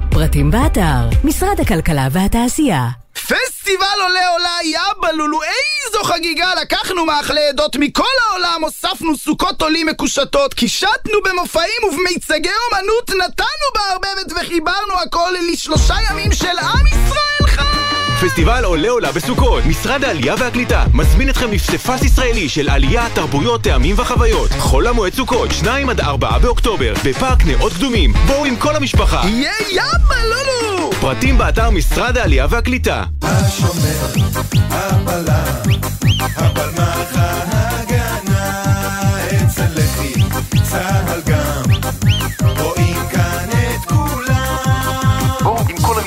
פרטים באתר, משרד הכלכלה והתעשייה. פסטיבל עולה עולה יאבה לולו איזו חגיגה לקחנו מאכלי עדות מכל העולם הוספנו סוכות עולים מקושטות קישטנו במופעים ובמיצגי אומנות נתנו בערבבת וחיברנו הכל לשלושה ימים של עם ישראל חי פסטיבל עולה עולה בסוכות. משרד העלייה והקליטה מזמין אתכם לפסיפס ישראלי של עלייה, תרבויות, טעמים וחוויות. חול המועד סוכות, 2 עד 4 באוקטובר, בפארק נאות קדומים. בואו עם כל המשפחה. יהיה יאבה לולו פרטים באתר משרד העלייה והקליטה. השומר, הבלם, הבלמח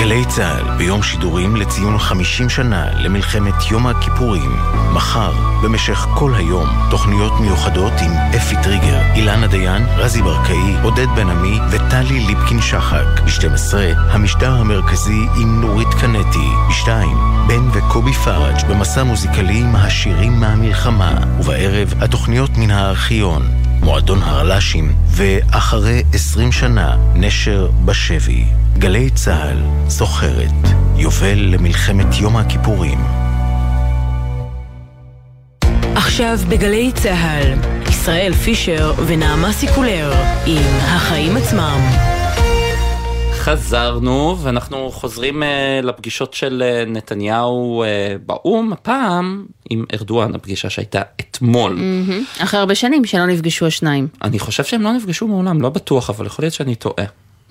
גלי צה"ל ביום שידורים לציון 50 שנה למלחמת יום הכיפורים. מחר, במשך כל היום, תוכניות מיוחדות עם אפי טריגר, אילנה דיין, רזי ברקאי, עודד בן עמי וטלי ליפקין שחק. ב-12, המשדר המרכזי עם נורית קנטי. ב-2, בן וקובי פראג' במסע מוזיקלי עם השירים מהמלחמה. ובערב, התוכניות מן הארכיון. מועדון הרל"שים, ואחרי 20 שנה, נשר בשבי. גלי צה"ל, זוכרת, יובל למלחמת יום הכיפורים. עכשיו בגלי צה"ל, ישראל פישר ונעמה סיקולר עם החיים עצמם. חזרנו ואנחנו חוזרים uh, לפגישות של uh, נתניהו uh, באו"ם, הפעם עם ארדואן, הפגישה שהייתה אתמול. מהמם. אחרי הרבה שנים שלא נפגשו השניים. אני חושב שהם לא נפגשו מעולם, לא בטוח, אבל יכול להיות שאני טועה.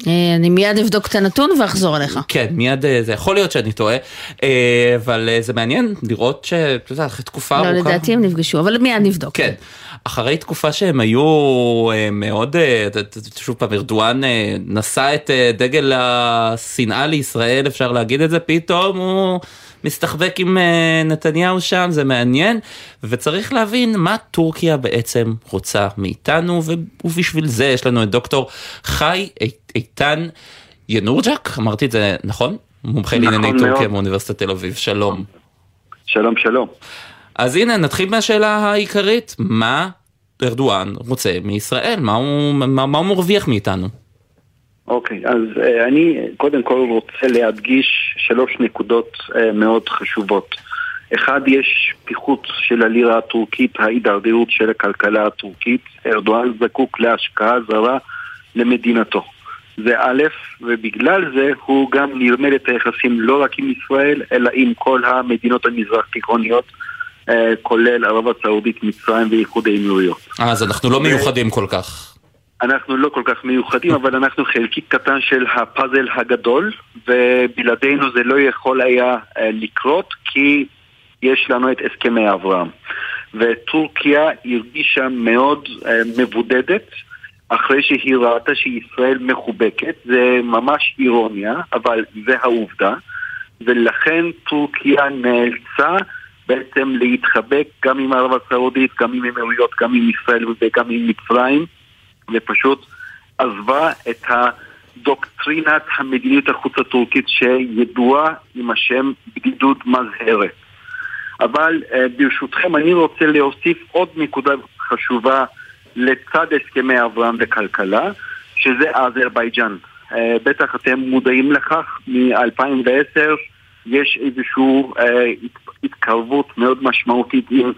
אה, אני מיד אבדוק את הנתון ואחזור אליך. כן, מיד אה, זה יכול להיות שאני טועה, אה, אבל זה מעניין לראות שאתה יודע, אחרי תקופה לא, ארוכה. לדעתי הם נפגשו, אבל מיד נבדוק. כן, אחרי תקופה שהם היו מאוד, שוב פעם, ארדואן נשא את דגל השנאה לישראל, אפשר להגיד את זה, פתאום הוא מסתחבק עם אה, נתניהו שם, זה מעניין, וצריך להבין מה טורקיה בעצם רוצה מאיתנו, ובשביל זה יש לנו את דוקטור חי איתן ינורג'ק, אמרתי את זה נכון? מומחה נכון לענייני מאוד. טורקיה מאוניברסיטת תל אביב, שלום. שלום, שלום. אז הנה, נתחיל מהשאלה העיקרית, מה ארדואן רוצה מישראל? מה הוא, מה, מה הוא מרוויח מאיתנו? אוקיי, אז אה, אני קודם כל רוצה להדגיש שלוש נקודות אה, מאוד חשובות. אחד, יש פיחות של הלירה הטורקית, ההידרדרות של הכלכלה הטורקית. ארדואן זקוק להשקעה זרה למדינתו. זה א', ובגלל זה הוא גם נרמל את היחסים לא רק עם ישראל, אלא עם כל המדינות המזרח תיכוניות, אה, כולל ערב הסעודית, מצרים ואיחוד האמירויות. אז אנחנו לא מיוחדים כל כך. אנחנו לא כל כך מיוחדים, אבל אנחנו חלקיק קטן של הפאזל הגדול, ובלעדינו זה לא יכול היה אה, לקרות, כי יש לנו את הסכמי אברהם. וטורקיה הרגישה מאוד אה, מבודדת אחרי שהיא ראתה שישראל מחובקת, זה ממש אירוניה, אבל זה העובדה, ולכן טורקיה נאלצה בעצם להתחבק גם עם ערב הסעודית, גם עם אמירויות, גם עם ישראל וגם עם מצרים, ופשוט עזבה את הדוקטרינת המדיניות החוץ הטורקית שידועה עם השם בדידות מזהרת. אבל uh, ברשותכם אני רוצה להוסיף עוד נקודה חשובה לצד הסכמי אברהם וכלכלה, שזה אזרבייג'אן. Uh, בטח אתם מודעים לכך, מ-2010 יש איזושהי uh, התקרבות מאוד משמעותית עם,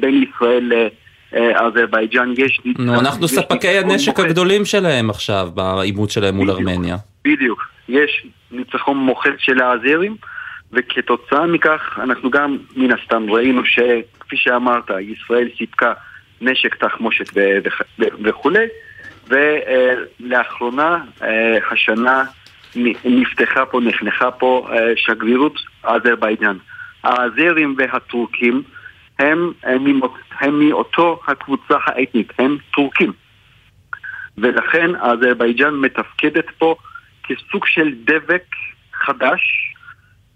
בין ישראל לאזרבייג'אן. יש... נו, אנחנו ספקי הנשק. הגדולים שלהם עכשיו, בעימות שלהם מול ארמניה. בדיוק. יש ניצחון מוחץ של האזרים, וכתוצאה מכך אנחנו גם מן הסתם ראינו שכפי שאמרת, ישראל סיפקה נשק תחמושת וכולי, ולאחרונה, אה, השנה נפתחה פה, נחנכה פה אה, שגרירות אזרבייג'אן. האזרים והטורקים הם, הם, ממות- הם מאותו הקבוצה האתנית, הם טורקים. ולכן אזרבייג'אן מתפקדת פה כסוג של דבק חדש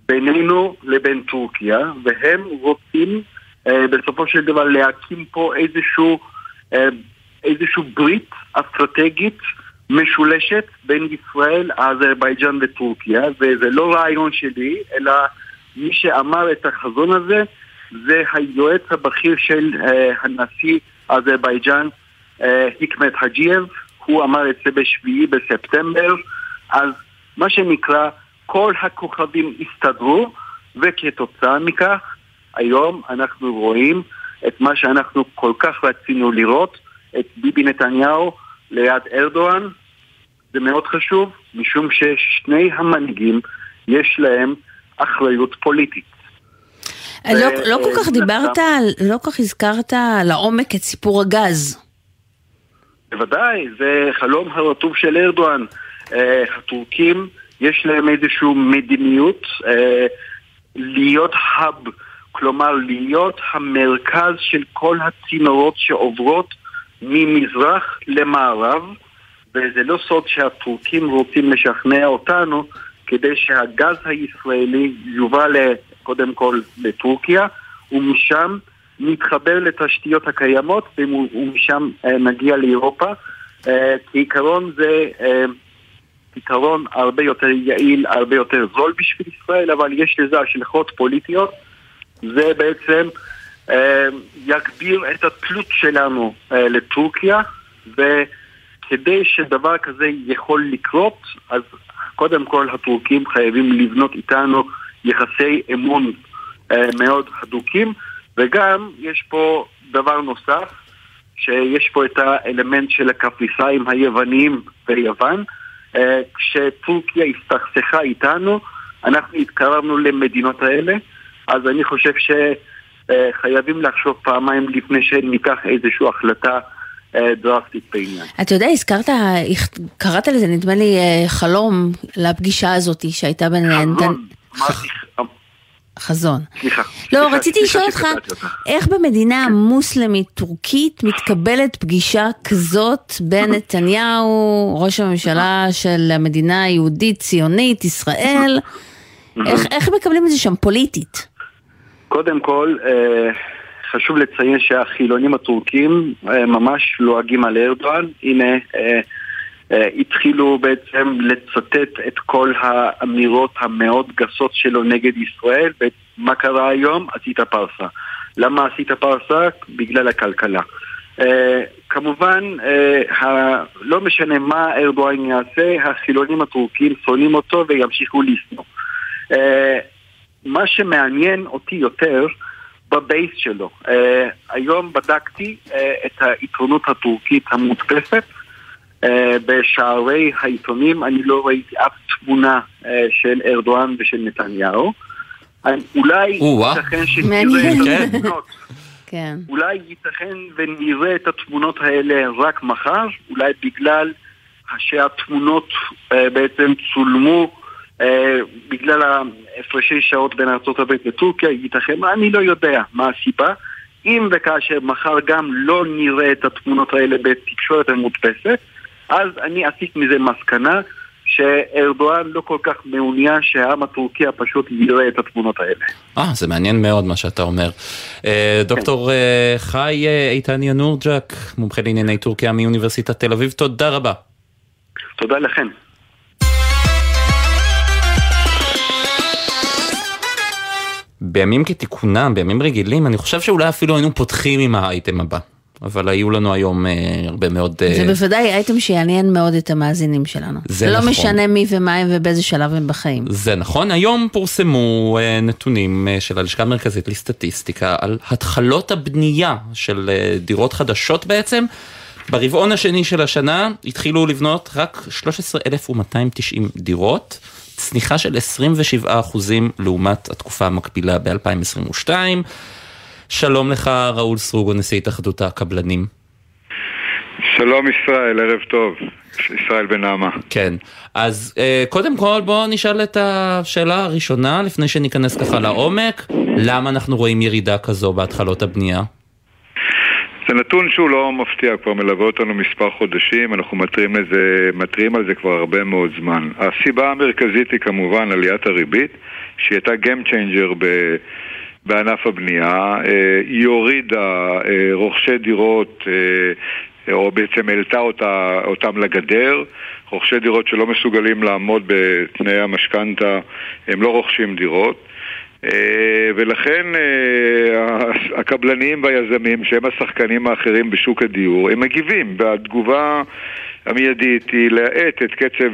בינינו לבין טורקיה, והם רוצים אה, בסופו של דבר להקים פה איזשהו, אה, איזשהו ברית אסטרטגית משולשת בין ישראל, אזרבייג'אן וטורקיה, וזה לא רעיון שלי, אלא מי שאמר את החזון הזה זה היועץ הבכיר של אה, הנשיא אזרבייג'אן, אה, חיקמת חג'ייב, הוא אמר את זה בשביעי בספטמבר, אז מה שנקרא, כל הכוכבים הסתדרו, וכתוצאה מכך, היום אנחנו רואים את מה שאנחנו כל כך רצינו לראות, את ביבי נתניהו ליד ארדואן. זה מאוד חשוב, משום ששני המנהיגים יש להם אחריות פוליטית. לא, ו- לא כל כך מן דיברת, הסתם- על- לא כל כך הזכרת לעומק את סיפור הגז. בוודאי, זה חלום הרטוב של ארדואן. אה, הטורקים, יש להם איזושהי מדיניות אה, להיות האב, כלומר להיות המרכז של כל הצינורות שעוברות ממזרח למערב, וזה לא סוד שהטורקים רוצים לשכנע אותנו כדי שהגז הישראלי יובא קודם כל לטורקיה, ומשם נתחבר לתשתיות הקיימות ומשם אה, נגיע לאירופה. אה, כעיקרון זה אה, פתרון הרבה יותר יעיל, הרבה יותר זול בשביל ישראל, אבל יש לזה השלכות פוליטיות. זה בעצם אה, יגביר את התלות שלנו אה, לטורקיה, וכדי שדבר כזה יכול לקרות, אז קודם כל הטורקים חייבים לבנות איתנו יחסי אמון אה, מאוד הדוקים, וגם יש פה דבר נוסף, שיש פה את האלמנט של הקפריסאים היווניים ביוון. אה, כשטורקיה הסתכסכה איתנו, אנחנו התקרבנו למדינות האלה, אז אני חושב שחייבים לחשוב פעמיים לפני שניקח איזושהי החלטה אה, דרסטית בעניין. אתה יודע, הזכרת, קראת לזה, נדמה לי, אה, חלום לפגישה הזאת שהייתה בין... אמרתי, חזון. סליחה. לא, רציתי לשאול אותך. איך במדינה מוסלמית טורקית מתקבלת פגישה כזאת בין נתניהו, ראש הממשלה של המדינה היהודית, ציונית, ישראל? איך, איך מקבלים את זה שם פוליטית? קודם כל, אה, חשוב לציין שהחילונים הטורקים אה, ממש לועגים על ארדואן. הנה, אה, התחילו בעצם לצטט את כל האמירות המאוד גסות שלו נגד ישראל, ומה קרה היום? עשית פרסה. למה עשית פרסה? בגלל הכלכלה. אה, כמובן, אה, לא משנה מה ארדואן יעשה, החילונים הטורקים שונאים אותו וימשיכו לשנוא. אה, מה שמעניין אותי יותר בבייס שלו. Uh, היום בדקתי uh, את העיתונות הטורקית המודפסת. Uh, בשערי העיתונים אני לא ראיתי אף תמונה uh, של ארדואן ושל נתניהו. אני- אולי. ייתכן שנראה. את כן. התמונות. כן. אולי ייתכן ונראה את התמונות האלה רק מחר, אולי בגלל שהתמונות אה, בעצם צולמו אה, בגלל ההפרשי שעות בין ארה"ב לטורקיה, ייתכן, אני לא יודע מה הסיבה. אם וכאשר מחר גם לא נראה את התמונות האלה בתקשורת המודפסת, אז אני אסיק מזה מסקנה שארדואן לא כל כך מעוניין שהעם הטורקי פשוט יראה את התמונות האלה. אה, זה מעניין מאוד מה שאתה אומר. אה, דוקטור אה, חי אה, איתן ינורג'ק, מומחה לענייני טורקיה מאוניברסיטת תל אביב, תודה רבה. תודה לכם. בימים כתיקונם, בימים רגילים, אני חושב שאולי אפילו היינו פותחים עם האייטם הבא. אבל היו לנו היום אה, הרבה מאוד... אה, זה בוודאי אייטם שיעניין מאוד את המאזינים שלנו. זה לא נכון. משנה מי ומה הם ובאיזה שלב הם בחיים. זה נכון, היום פורסמו אה, נתונים אה, של הלשכה המרכזית לסטטיסטיקה על התחלות הבנייה של אה, דירות חדשות בעצם. ברבעון השני של השנה התחילו לבנות רק 13,290 דירות, צניחה של 27% לעומת התקופה המקבילה ב-2022. שלום לך ראול סרוגו, נשיא התאחדות הקבלנים. שלום ישראל, ערב טוב. ישראל בן נעמה. כן, אז אה, קודם כל בואו נשאל את השאלה הראשונה לפני שניכנס ככה לעומק, למה אנחנו רואים ירידה כזו בהתחלות הבנייה? זה נתון שהוא לא מפתיע, כבר מלווה אותנו מספר חודשים, אנחנו מתריעים, לזה, מתריעים על זה כבר הרבה מאוד זמן. הסיבה המרכזית היא כמובן עליית הריבית, שהיא הייתה Game Changer ב... בענף הבנייה, אה, היא הורידה אה, רוכשי דירות, אה, או בעצם העלתה אותה, אותם לגדר. רוכשי דירות שלא מסוגלים לעמוד בתנאי המשכנתה, הם לא רוכשים דירות. ולכן הקבלנים והיזמים, שהם השחקנים האחרים בשוק הדיור, הם מגיבים, והתגובה המיידית היא להאט את קצב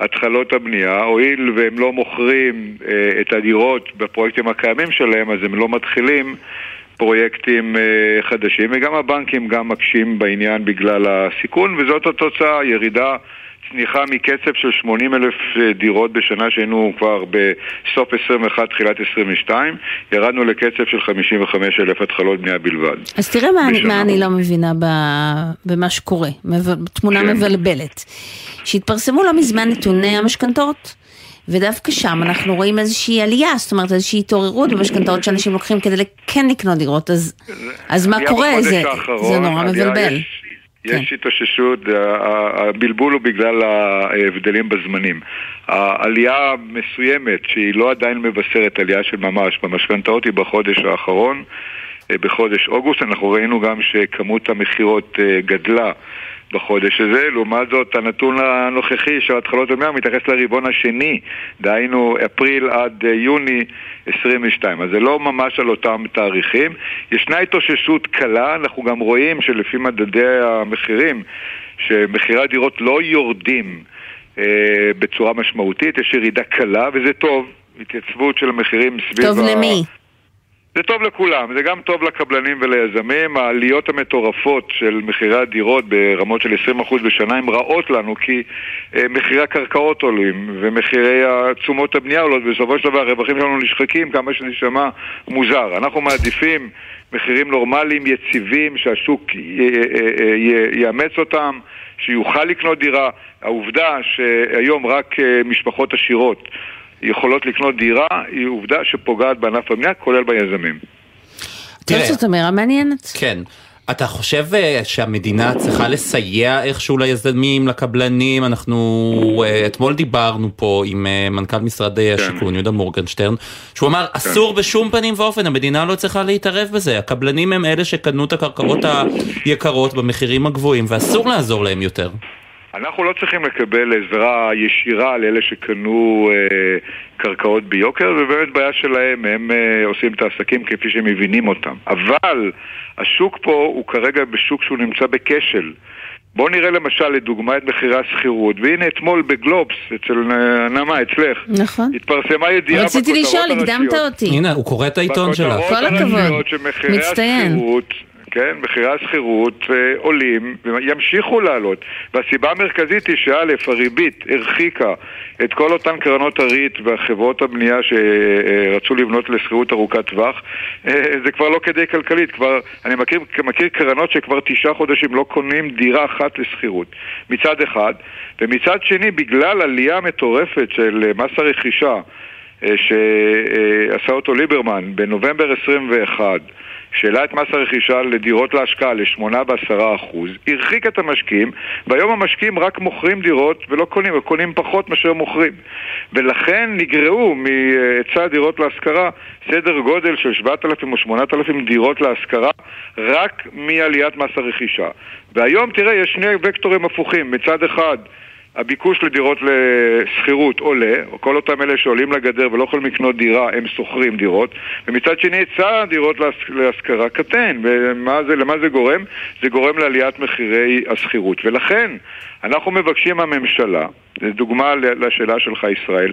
התחלות הבנייה, הואיל והם לא מוכרים אה, את הדירות בפרויקטים הקיימים שלהם, אז הם לא מתחילים פרויקטים אה, חדשים, וגם הבנקים גם מקשים בעניין בגלל הסיכון, וזאת התוצאה, ירידה צניחה מקצב של 80 אלף אה, דירות בשנה שהיינו כבר בסוף 21, תחילת 22, ירדנו לקצב של 55 אלף התחלות בנייה בלבד. אז תראה מה, אני, מה אני לא מבינה במה שקורה, תמונה כן. מבלבלת. שהתפרסמו לא מזמן נתוני המשכנתאות. ודווקא שם אנחנו רואים איזושהי עלייה, זאת אומרת איזושהי התעוררות במשכנתאות שאנשים לוקחים כדי כן לקנות דירות, אז, אז מה קורה? זה, זה נורא מבלבל. יש, יש כן. התאוששות, הבלבול הוא בגלל ההבדלים בזמנים. העלייה מסוימת, שהיא לא עדיין מבשרת עלייה של ממש, במשכנתאות היא בחודש האחרון, אה, בחודש אוגוסט, אנחנו ראינו גם שכמות המכירות אה, גדלה. בחודש הזה. לעומת זאת, הנתון הנוכחי של התחלות הבנייה מתייחס לרבעון השני, דהיינו אפריל עד אה, יוני 22. אז זה לא ממש על אותם תאריכים. ישנה התאוששות קלה, אנחנו גם רואים שלפי מדדי המחירים, שמחירי הדירות לא יורדים אה, בצורה משמעותית, יש ירידה קלה וזה טוב. התייצבות של המחירים סביב טוב ה... למי? זה טוב לכולם, זה גם טוב לקבלנים וליזמים. העליות המטורפות של מחירי הדירות ברמות של 20% בשנה הן רעות לנו כי אה, מחירי הקרקעות עולים ומחירי תשומות הבנייה עולות ובסופו של דבר הרווחים שלנו נשחקים כמה שנשמע מוזר. אנחנו מעדיפים מחירים נורמליים, יציבים, שהשוק יאמץ אותם, שיוכל לקנות דירה. העובדה שהיום רק אה, משפחות עשירות יכולות לקנות דירה, היא עובדה שפוגעת בענף הבנייה, כולל ביזמים. תראה, זאת אמירה מעניינת. כן. אתה חושב אה, שהמדינה צריכה לסייע איכשהו ליזמים, לקבלנים? אנחנו אה, אתמול דיברנו פה עם אה, מנכ"ל משרד כן. השיכון, יהודה מורגנשטרן, שהוא אמר, כן. אסור בשום פנים ואופן, המדינה לא צריכה להתערב בזה. הקבלנים הם אלה שקנו את הקרקעות היקרות במחירים הגבוהים, ואסור לעזור להם יותר. אנחנו לא צריכים לקבל עזרה ישירה לאלה שקנו אה, קרקעות ביוקר, ובאמת בעיה שלהם, הם אה, עושים את העסקים כפי שהם מבינים אותם. אבל השוק פה הוא כרגע בשוק שהוא נמצא בכשל. בואו נראה למשל לדוגמה את מחירי השכירות, והנה אתמול בגלובס, אצל נעמה, אצלך, נכון. התפרסמה ידיעה בכותרות רציתי לשאול, הקדמת אותי. הנה, הוא קורא את העיתון שלך. כל הכבוד, מצטיין. כן? מחירי השכירות אה, עולים וימשיכו לעלות. והסיבה המרכזית היא שא', הריבית הרחיקה את כל אותן קרנות הריט והחברות הבנייה שרצו לבנות לשכירות ארוכת טווח. אה, זה כבר לא כדי כלכלית, כבר, אני מכיר, מכיר קרנות שכבר תשעה חודשים לא קונים דירה אחת לשכירות. מצד אחד. ומצד שני, בגלל עלייה מטורפת של אה, מס הרכישה אה, שעשה אותו ליברמן בנובמבר 21 שהעלה את מס הרכישה לדירות להשקעה ל-8 ו-10 אחוז, הרחיק את המשקיעים, והיום המשקיעים רק מוכרים דירות ולא קונים, הם קונים פחות מאשר מוכרים. ולכן נגרעו מהיצע הדירות להשכרה סדר גודל של 7,000 או 8,000 דירות להשכרה רק מעליית מס הרכישה. והיום, תראה, יש שני וקטורים הפוכים. מצד אחד, הביקוש לדירות לשכירות עולה, כל אותם אלה שעולים לגדר ולא יכולים לקנות דירה, הם שוכרים דירות, ומצד שני היצע הדירות להשכרה קטן, זה, זה גורם? זה גורם לעליית מחירי השכירות. ולכן אנחנו מבקשים מהממשלה, זו דוגמה לשאלה שלך ישראל,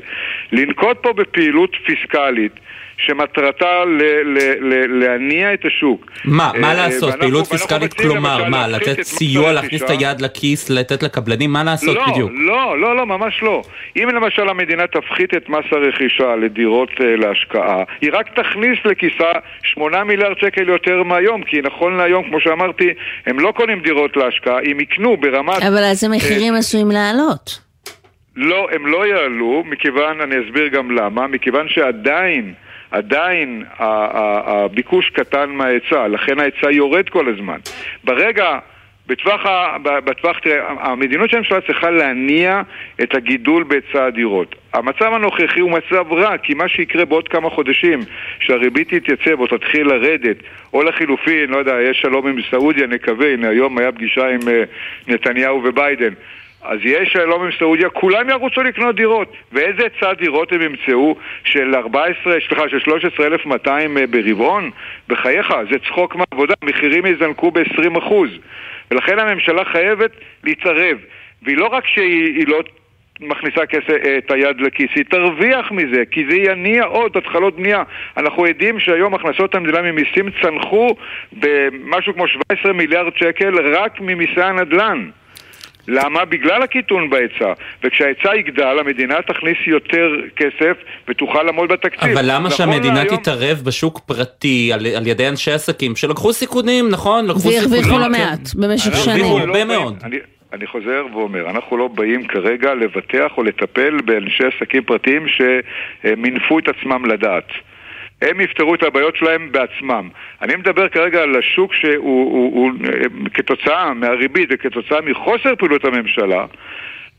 לנקוט פה בפעילות פיסקלית שמטרתה ל- ל- ל- להניע את השוק. מה, מה אה, לעשות? ואנחנו- פעילות פיסקלית כלומר, מה, לתת סיוע, להכניס את? היד לכיס, לתת לקבלנים, מה לעשות לא, בדיוק? לא, לא, לא, ממש לא. אם למשל המדינה תפחית את מס הרכישה לדירות אה, להשקעה, היא רק תכניס לכיסה 8 מיליארד שקל יותר מהיום, כי נכון להיום, כמו שאמרתי, הם לא קונים דירות להשקעה, הם יקנו ברמת... אבל אז אה, המחירים עשויים לעלות. לא, הם לא יעלו, מכיוון, אני אסביר גם למה, מכיוון שעדיין, עדיין הביקוש קטן מההיצע, לכן ההיצע יורד כל הזמן. ברגע, בטווח, בטווח, תראה, המדיניות של הממשלה צריכה להניע את הגידול בהיצע הדירות. המצב הנוכחי הוא מצב רע, כי מה שיקרה בעוד כמה חודשים, שהריבית תתייצב או תתחיל לרדת, או לחילופין, לא יודע, יש שלום עם סעודיה, נקווה, הנה היום היה פגישה עם אה, נתניהו וביידן. אז יש שלום עם סעודיה, כולם ירוצו לקנות דירות. ואיזה היצע דירות הם ימצאו של 14, סליחה, של 13,200 אה, ברבעון? בחייך, זה צחוק מהעבודה, המחירים יזנקו ב-20%. ולכן הממשלה חייבת להתערב. והיא לא רק שהיא היא לא מכניסה כסף, אה, את היד לכיס, היא תרוויח מזה, כי זה יניע עוד התחלות בנייה. אנחנו עדים שהיום הכנסות המדינה ממיסים צנחו במשהו כמו 17 מיליארד שקל רק ממיסי הנדל"ן. למה? בגלל הקיטון בהיצע. וכשההיצע יגדל, המדינה תכניס יותר כסף ותוכל לעמוד בתקציב. אבל למה נכון שהמדינה להיום- תתערב בשוק פרטי על, על ידי אנשי עסקים שלקחו סיכונים, נכון? לקחו והרוויחו סיכונים. לא כן. מעט במשך שנים. הרוויחו לא הרבה מאוד. אני, אני חוזר ואומר, אנחנו לא באים כרגע לבטח או לטפל באנשי עסקים פרטיים שמינפו את עצמם לדעת. הם יפתרו את הבעיות שלהם בעצמם. אני מדבר כרגע על השוק שהוא הוא, הוא, אה, כתוצאה מהריבית וכתוצאה מחוסר פעילות הממשלה,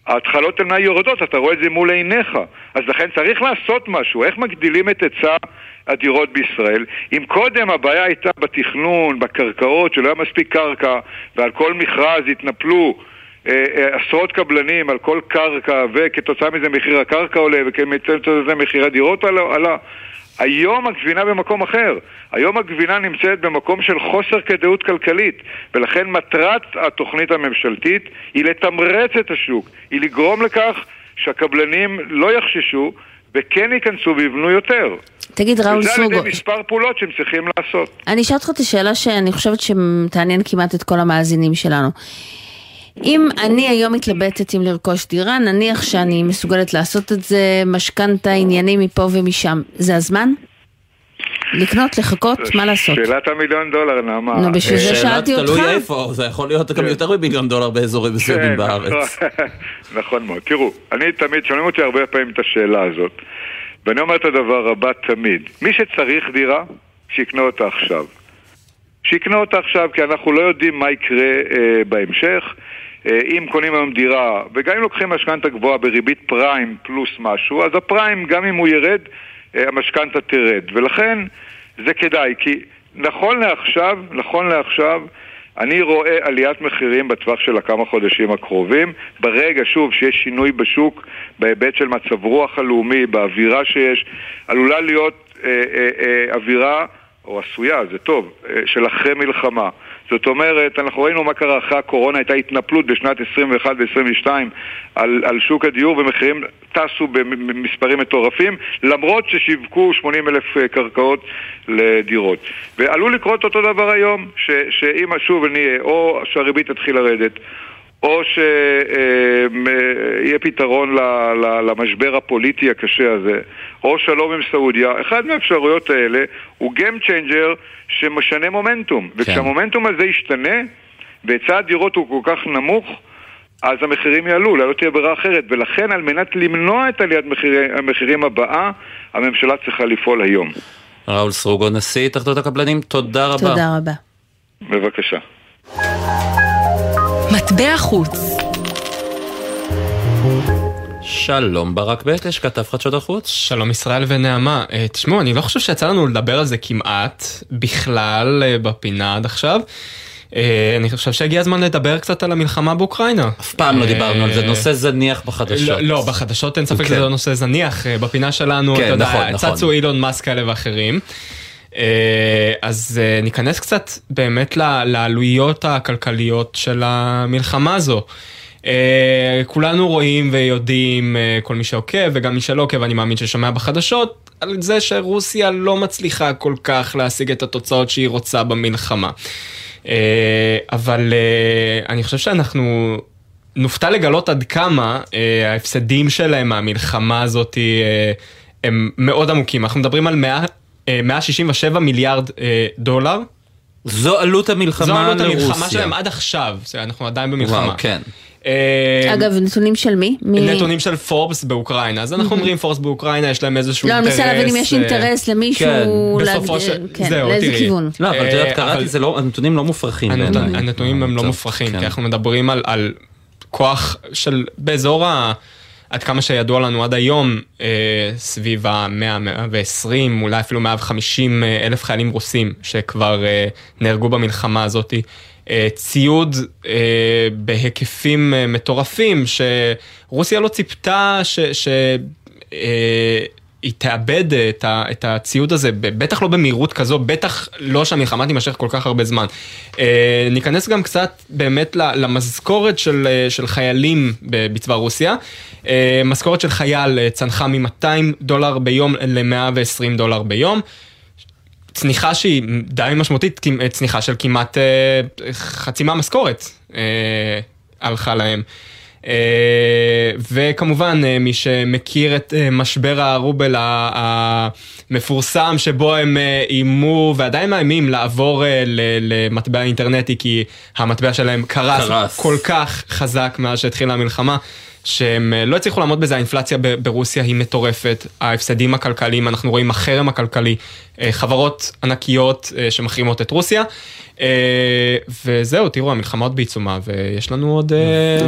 ההתחלות הן יורדות, אתה רואה את זה מול עיניך. אז לכן צריך לעשות משהו. איך מגדילים את היצע הדירות בישראל? אם קודם הבעיה הייתה בתכנון, בקרקעות, שלא היה מספיק קרקע, ועל כל מכרז התנפלו אה, אה, עשרות קבלנים על כל קרקע, וכתוצאה מזה מחיר הקרקע עולה, וכתוצאה מזה מחיר הדירות עלה. היום הגבינה במקום אחר. היום הגבינה נמצאת במקום של חוסר כדאיות כלכלית, ולכן מטרת התוכנית הממשלתית היא לתמרץ את השוק, היא לגרום לכך שהקבלנים לא יחששו וכן ייכנסו ויבנו יותר. תגיד, ראול וזה על ידי מספר פעולות שהם צריכים לעשות. אני אשאל אותך את השאלה שאני חושבת שתעניין כמעט את כל המאזינים שלנו. אם אני היום מתלבטת אם לרכוש דירה, נניח שאני מסוגלת לעשות את זה, משכנתה, עניינים מפה ומשם, זה הזמן? לקנות, לחכות, מה לעשות? שאלת המיליון דולר, נעמה. נו, בשביל זה אה, שאלתי אותך. תלוי איפה, זה יכול להיות גם יותר ממיליון דולר באזורים מסוימים כן, בארץ. נכון, [LAUGHS] נכון מאוד. תראו, אני תמיד, שומעים אותי הרבה פעמים את השאלה הזאת, ואני אומר את הדבר הבא תמיד. מי שצריך דירה, שיקנה אותה עכשיו. שיקנה אותה עכשיו, כי אנחנו לא יודעים מה יקרה אה, בהמשך. אה, אם קונים היום דירה, וגם אם לוקחים משכנתה גבוהה בריבית פריים פלוס משהו, אז הפריים, גם אם הוא ירד, אה, המשכנתה תרד. ולכן זה כדאי, כי נכון לעכשיו, נכון לעכשיו, אני רואה עליית מחירים בטווח של הכמה חודשים הקרובים. ברגע, שוב, שיש שינוי בשוק, בהיבט של מצב רוח הלאומי, באווירה שיש, עלולה להיות אה, אה, אה, אווירה, או עשויה, זה טוב, אה, של אחרי מלחמה. זאת אומרת, אנחנו ראינו מה קרה אחרי הקורונה, הייתה התנפלות בשנת 21 ו-22 על, על שוק הדיור, ומחירים טסו במספרים מטורפים, למרות ששיווקו 80 אלף אה, קרקעות לדירות. ועלול לקרות אותו דבר היום, שאם שוב נהיה, או שהריבית תתחיל לרדת, או שיהיה פתרון ל- ל- למשבר הפוליטי הקשה הזה, או שלום עם סעודיה, אחד מהאפשרויות האלה הוא Game Changer שמשנה מומנטום. וכשהמומנטום הזה ישתנה, והיצע הדירות הוא כל כך נמוך, אז המחירים יעלו, לא תהיה ברירה אחרת, ולכן על מנת למנוע את עליית מחירי, המחירים הבאה, הממשלה צריכה לפעול היום. ראול סרוגו, נשיא התאחדות הקבלנים, תודה רבה. תודה רבה. בבקשה. מטבע חוץ. שלום ברק בקש, כתב חדשות החוץ. שלום ישראל ונעמה. אה, תשמעו, אני לא חושב שיצא לנו לדבר על זה כמעט בכלל אה, בפינה עד עכשיו. אה, אני חושב שהגיע הזמן לדבר קצת על המלחמה באוקראינה. אף פעם לא דיברנו על זה, נושא זניח בחדשות. לא, לא, בחדשות אין ספק כן. שזה לא נושא זניח, בפינה שלנו, כן, אתה יודע, נכון, נכון. צצו אילון מאסק כאלה ואחרים. אה, אז אה, ניכנס קצת באמת לעלויות הכלכליות של המלחמה הזו. אה, כולנו רואים ויודעים, אה, כל מי שעוקב וגם מי שלא עוקב, אני מאמין ששומע בחדשות, על זה שרוסיה לא מצליחה כל כך להשיג את התוצאות שהיא רוצה במלחמה. אה, אבל אה, אני חושב שאנחנו נופתע לגלות עד כמה אה, ההפסדים שלהם מהמלחמה הזאת אה, הם מאוד עמוקים. אנחנו מדברים על 100, אה, 167 מיליארד אה, דולר. זו עלות המלחמה זו עלות המלחמה לרוסיה. שלהם עד עכשיו, זה- אנחנו עדיין במלחמה. וואו, כן. אה, אגב, נתונים של מי? נתונים של פורבס באוקראינה, אז אנחנו. אומרים פורבס באוקראינה, יש להם איזשהו לא, אני אינטרס. מנסה להבין אם יש אה, אינטרס למישהו, כן. כן, זהו, לאיזה תראי. כיוון. לא, אבל את יודעת, אה, קראתי, לא, הנתונים לא מופרכים. הנתונים הם לא מופרכים, כן. כי אנחנו מדברים על, על כוח של באזור ה... עד כמה שידוע לנו עד היום, אה, סביב ה-100, 120, אולי אפילו 150 אלף חיילים רוסים שכבר אה, נהרגו במלחמה הזאת. אה, ציוד אה, בהיקפים אה, מטורפים, שרוסיה לא ציפתה ש... ש אה, היא תאבד את, ה, את הציוד הזה, בטח לא במהירות כזו, בטח לא שהמלחמה תימשך כל כך הרבה זמן. אה, ניכנס גם קצת באמת למשכורת של, אה, של חיילים בצבא רוסיה. אה, משכורת של חייל אה, צנחה מ-200 דולר ביום ל-120 דולר ביום. צניחה שהיא די משמעותית, אה, צניחה של כמעט אה, חצי מהמשכורת אה, הלכה להם. אה, וכמובן, אה, מי שמכיר את אה, משבר הרובל המפורסם, שבו הם אה, איימו ועדיין מאיימים לעבור אה, למטבע אינטרנטי, כי המטבע שלהם קרס, קרס. כל כך חזק מאז שהתחילה המלחמה. שהם אה, לא הצליחו לעמוד בזה, האינפלציה ברוסיה היא מטורפת, ההפסדים הכלכליים, אנחנו רואים החרם הכלכלי, אה, חברות ענקיות אה, שמחרימות את רוסיה, וזהו, תראו, המלחמה עוד בעיצומה, ויש לנו עוד...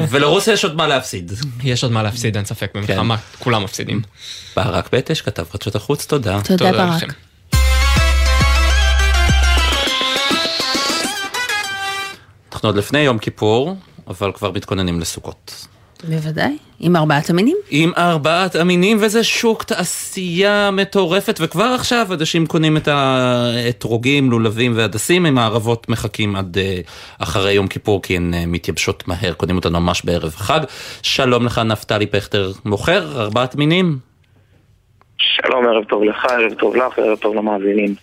ולרוסיה יש עוד מה להפסיד. יש עוד מה להפסיד, אין ספק, במלחמה, כולם מפסידים. ברק בטש, כתב חדשות החוץ, תודה. תודה, ברק. לכם. אנחנו עוד לפני יום כיפור, אבל כבר מתכוננים לסוכות. בוודאי, עם ארבעת המינים. עם ארבעת המינים, וזה שוק תעשייה מטורפת, וכבר עכשיו אנשים קונים את האתרוגים, לולבים והדסים, עם הערבות מחכים עד uh, אחרי יום כיפור, כי הן uh, מתייבשות מהר, קונים אותן ממש בערב החג. שלום לך, נפתלי פכטר, מוכר ארבעת מינים? שלום, ערב טוב לך, ערב טוב לך, ערב טוב למאזינים.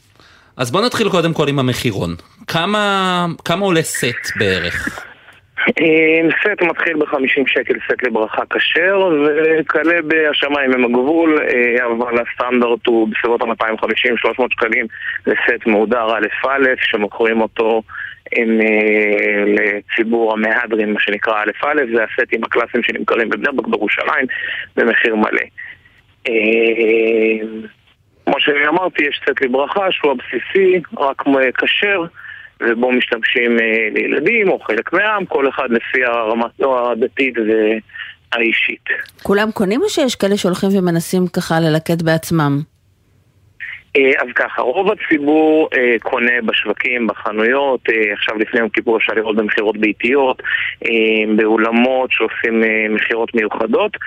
אז בוא נתחיל קודם כל עם המחירון. כמה, כמה עולה סט בערך? אה, סט מתחיל ב-50 שקל סט לברכה כשר, וכלה בשמיים הם הגבול, אה, אבל הסטנדרט הוא בסביבות ה-250-300 שקלים לסט מהודר א' א', שמוכרים אותו עם, אה, לציבור המהדרין, מה שנקרא א' א', זה הסטים הקלאסיים שנמכרים בבני ברק בירושלים במחיר מלא. כמו שאמרתי, יש סט לברכה שהוא הבסיסי, רק כשר, ובו משתמשים אה, לילדים או חלק מהעם, כל אחד לפי רמתו הדתית והאישית. כולם קונים או שיש כאלה שהולכים ומנסים ככה ללקט בעצמם? אה, אז ככה, רוב הציבור אה, קונה בשווקים, בחנויות, אה, עכשיו לפני יום כיפור אפשר לראות במכירות ביתיות, אה, באולמות שעושים אה, מכירות מיוחדות,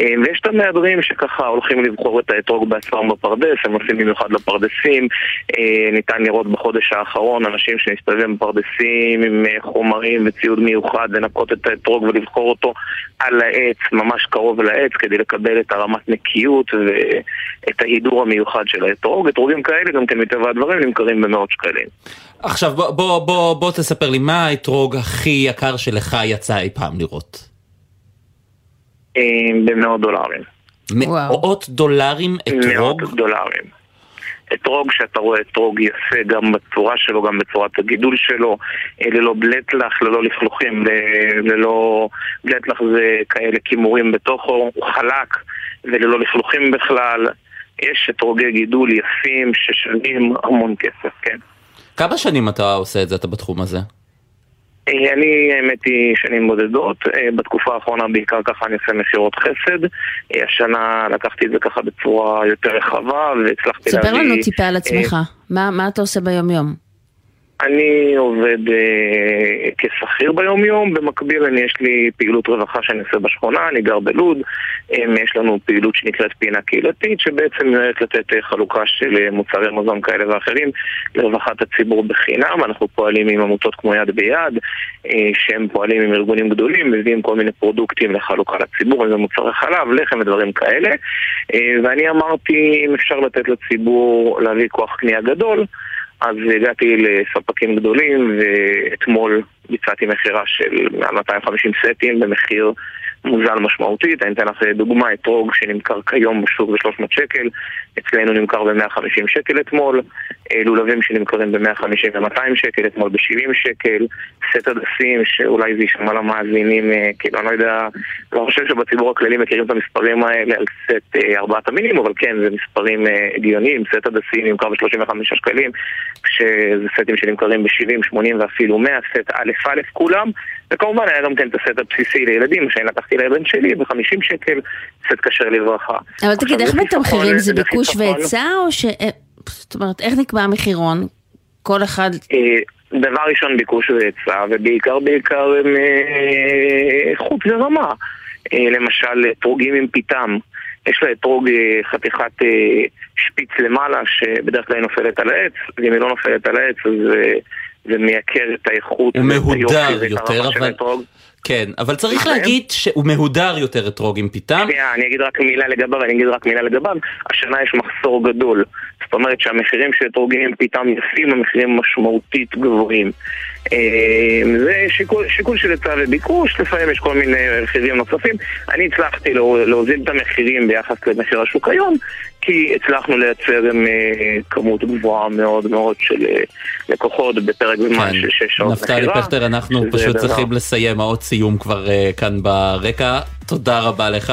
אה, ויש את המהדרים שככה הולכים לבחור את האתרוג בעצמם בפרדס, הם עושים במיוחד לפרדסים, אה, ניתן לראות בחודש האחרון אנשים שמסתובבים בפרדסים עם אה, חומרים וציוד מיוחד, לנקות את האתרוג ולבחור אותו על העץ, ממש קרוב לעץ, כדי לקבל את הרמת נקיות ואת ההידור המיוחד של האתרוג. אתרוגים כאלה גם כן מטבע הדברים נמכרים במאות שקלים. עכשיו בוא, בוא, בוא, בוא תספר לי, מה האתרוג הכי יקר שלך יצא אי פעם לראות? אה, במאות דולרים. מאות דולרים אתרוג? מאות דולרים. אתרוג שאתה רואה אתרוג יפה גם בצורה שלו, גם בצורת הגידול שלו, אה, ללא בלטלח, ללא לכלוכים, ללא... בלטלח זה כאלה כימורים בתוכו, הוא חלק וללא לכלוכים בכלל. יש אתרוגי גידול יפים ששווים המון כסף, כן. כמה שנים אתה עושה את זה, אתה בתחום הזה? אה, אני, האמת היא, שנים בודדות. אה, בתקופה האחרונה בעיקר ככה אני עושה מכירות חסד. אה, השנה לקחתי את זה ככה בצורה יותר רחבה, והצלחתי להביא... ספר לנו טיפה על עצמך, מה מה אתה עושה ביום-יום? אני עובד אה, כשכיר ביום יום, במקביל אני יש לי פעילות רווחה שאני עושה בשכונה, אני גר בלוד, אה, יש לנו פעילות שנקראת פינה קהילתית, שבעצם נראית לתת אה, חלוקה של אה, מוצרי מזון כאלה ואחרים לרווחת הציבור בחינם, אנחנו פועלים עם עמותות כמו יד ביד, אה, שהם פועלים עם ארגונים גדולים, מביאים כל מיני פרודוקטים לחלוקה לציבור, אם זה מוצרי חלב, לחם ודברים כאלה, אה, ואני אמרתי אם אפשר לתת לציבור להביא כוח קנייה גדול, אז הגעתי לספקים גדולים, ואתמול ביצעתי מכירה של מעל 250 סטים במחיר מוזל משמעותית. אני אתן לך דוגמה, אתרוג שנמכר כיום בשוק ב-300 שקל, אצלנו נמכר ב-150 שקל אתמול, אה, לולבים שנמכרים ב-150 ו-200 שקל, אתמול ב-70 שקל, סט הדסים, שאולי זה יישמע למאזינים, אה, כאילו, אני לא יודע, לא חושב שבציבור הכללי מכירים את המספרים האלה על סט אה, ארבעת המינים, אבל כן, זה מספרים אה, הגיוניים, סט הדסים נמכר ב-35 שקלים, כשזה סטים שנמכרים ב-70, 80 ואפילו 100, סט א' א' כולם, וכמובן היה גם כן את הסט הבסיסי לילדים, שאני לקחתי לבן שלי ב-50 שקל, סט כשר לברכה. אבל תגיד, איך מתמחרים? זה ביקוש והיצע או ש... אה, זאת אומרת, איך נקבע המחירון? כל אחד... אה, דבר ראשון ביקוש והיצע, ובעיקר בעיקר הם איכות ורמה. אה, למשל, אתרוגים עם פיתם. יש לאתרוג אה, חתיכת שפיץ למעלה, שבדרך כלל היא נופלת על העץ, ואם היא לא נופלת על העץ, אז אה, זה מייקר את האיכות. הוא מהודר יותר, אבל... כן, אבל צריך מה? להגיד שהוא מהודר יותר אתרוג עם פיתם. שנייה, אני אגיד רק מילה לגביו, אני אגיד רק מילה לגביו. השנה יש מחסור גדול. זאת אומרת שהמחירים של אתרוגים פתאום יפים, המחירים משמעותית גבוהים. אה, זה שיקול, שיקול של היצע וביקוש, לפעמים יש כל מיני רכיבים נוספים. אני הצלחתי לה- להוזיל את המחירים ביחס למחיר השוק היום, כי הצלחנו לייצר עם אה, כמות גבוהה מאוד מאוד של אה, לקוחות בפרק זמן של שש שעות כן. נפתלי מכירה. פכטר, אנחנו פשוט דבר- צריכים לסיים, האות סיום כבר אה, כאן ברקע. תודה רבה לך.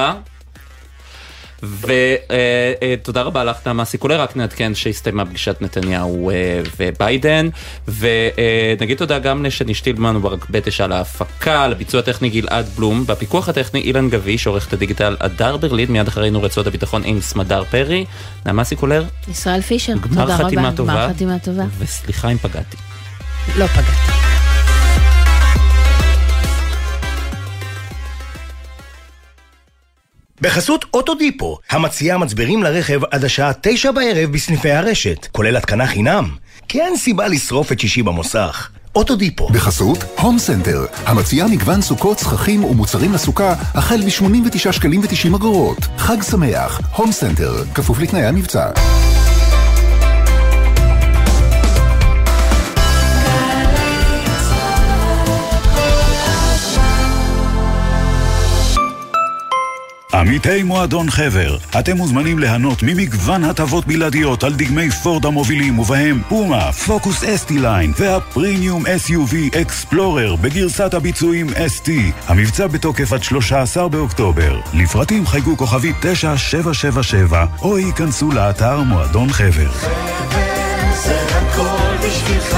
ותודה רבה לך נעמה סיקולר, רק נעדכן שהסתיימה פגישת נתניהו אה, וביידן, ונגיד תודה גם לשני שטילמן וברק בטש על ההפקה, על הביצוע הטכני גלעד בלום, בפיקוח הטכני אילן גביש, עורכת הדיגיטל הדר ברלין, מיד אחרינו רצועות הביטחון עם סמדר פרי, נעמה סיקולר, ישראל פישר, תודה רבה. גמר חתימה טובה. וסליחה אם פגעתי. לא פגעת. בחסות אוטודיפו, המציעה מצברים לרכב עד השעה תשע בערב בסניפי הרשת, כולל התקנה חינם. כי אין סיבה לשרוף את שישי במוסך. אוטודיפו. בחסות הום סנטר, המציעה מגוון סוכות, סככים ומוצרים לסוכה החל מ-89 שקלים ו-90 אגורות. חג שמח, הום סנטר, כפוף לתנאי המבצע. עמיתי מועדון חבר, אתם מוזמנים ליהנות ממגוון הטבות בלעדיות על דגמי פורד המובילים ובהם פומה, פוקוס אסטי ליין והפרימיום SUV אקספלורר בגרסת הביצועים ST. המבצע בתוקף עד 13 באוקטובר. לפרטים חייגו כוכבי 9777 או ייכנסו לאתר מועדון חבר. זה הכל בשבילך,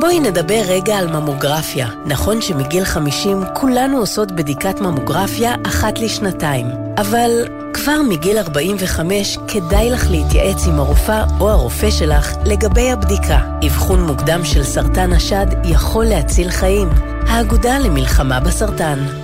בואי נדבר רגע על ממוגרפיה. נכון שמגיל 50 כולנו עושות בדיקת ממוגרפיה אחת לשנתיים. אבל כבר מגיל 45 כדאי לך להתייעץ עם הרופאה או הרופא שלך לגבי הבדיקה. אבחון מוקדם של סרטן השד יכול להציל חיים. האגודה למלחמה בסרטן.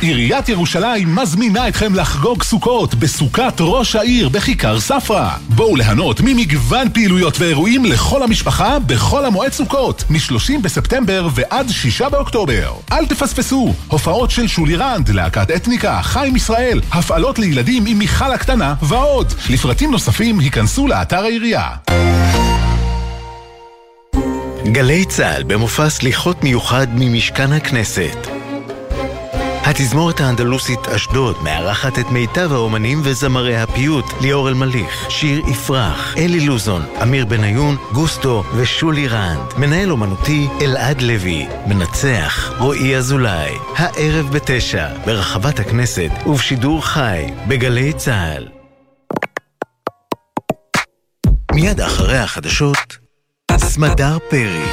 עיריית ירושלים מזמינה אתכם לחגוג סוכות בסוכת ראש העיר בכיכר ספרא. בואו ליהנות ממגוון פעילויות ואירועים לכל המשפחה בחול המועד סוכות, מ-30 בספטמבר ועד 6 באוקטובר. אל תפספסו, הופעות של שולי רנד, להקת אתניקה, חיים ישראל, הפעלות לילדים עם מיכל הקטנה ועוד. לפרטים נוספים היכנסו לאתר העירייה. גלי צה"ל במופע סליחות מיוחד ממשכן הכנסת. התזמורת האנדלוסית אשדוד מארחת את מיטב האומנים וזמרי הפיוט ליאור אלמליך, שיר יפרח, אלי לוזון, אמיר בניון, גוסטו ושולי רנד. מנהל אומנותי אלעד לוי, מנצח רועי אזולאי. הערב בתשע, ברחבת הכנסת ובשידור חי, בגלי צה"ל. מיד אחרי החדשות, סמדר פרי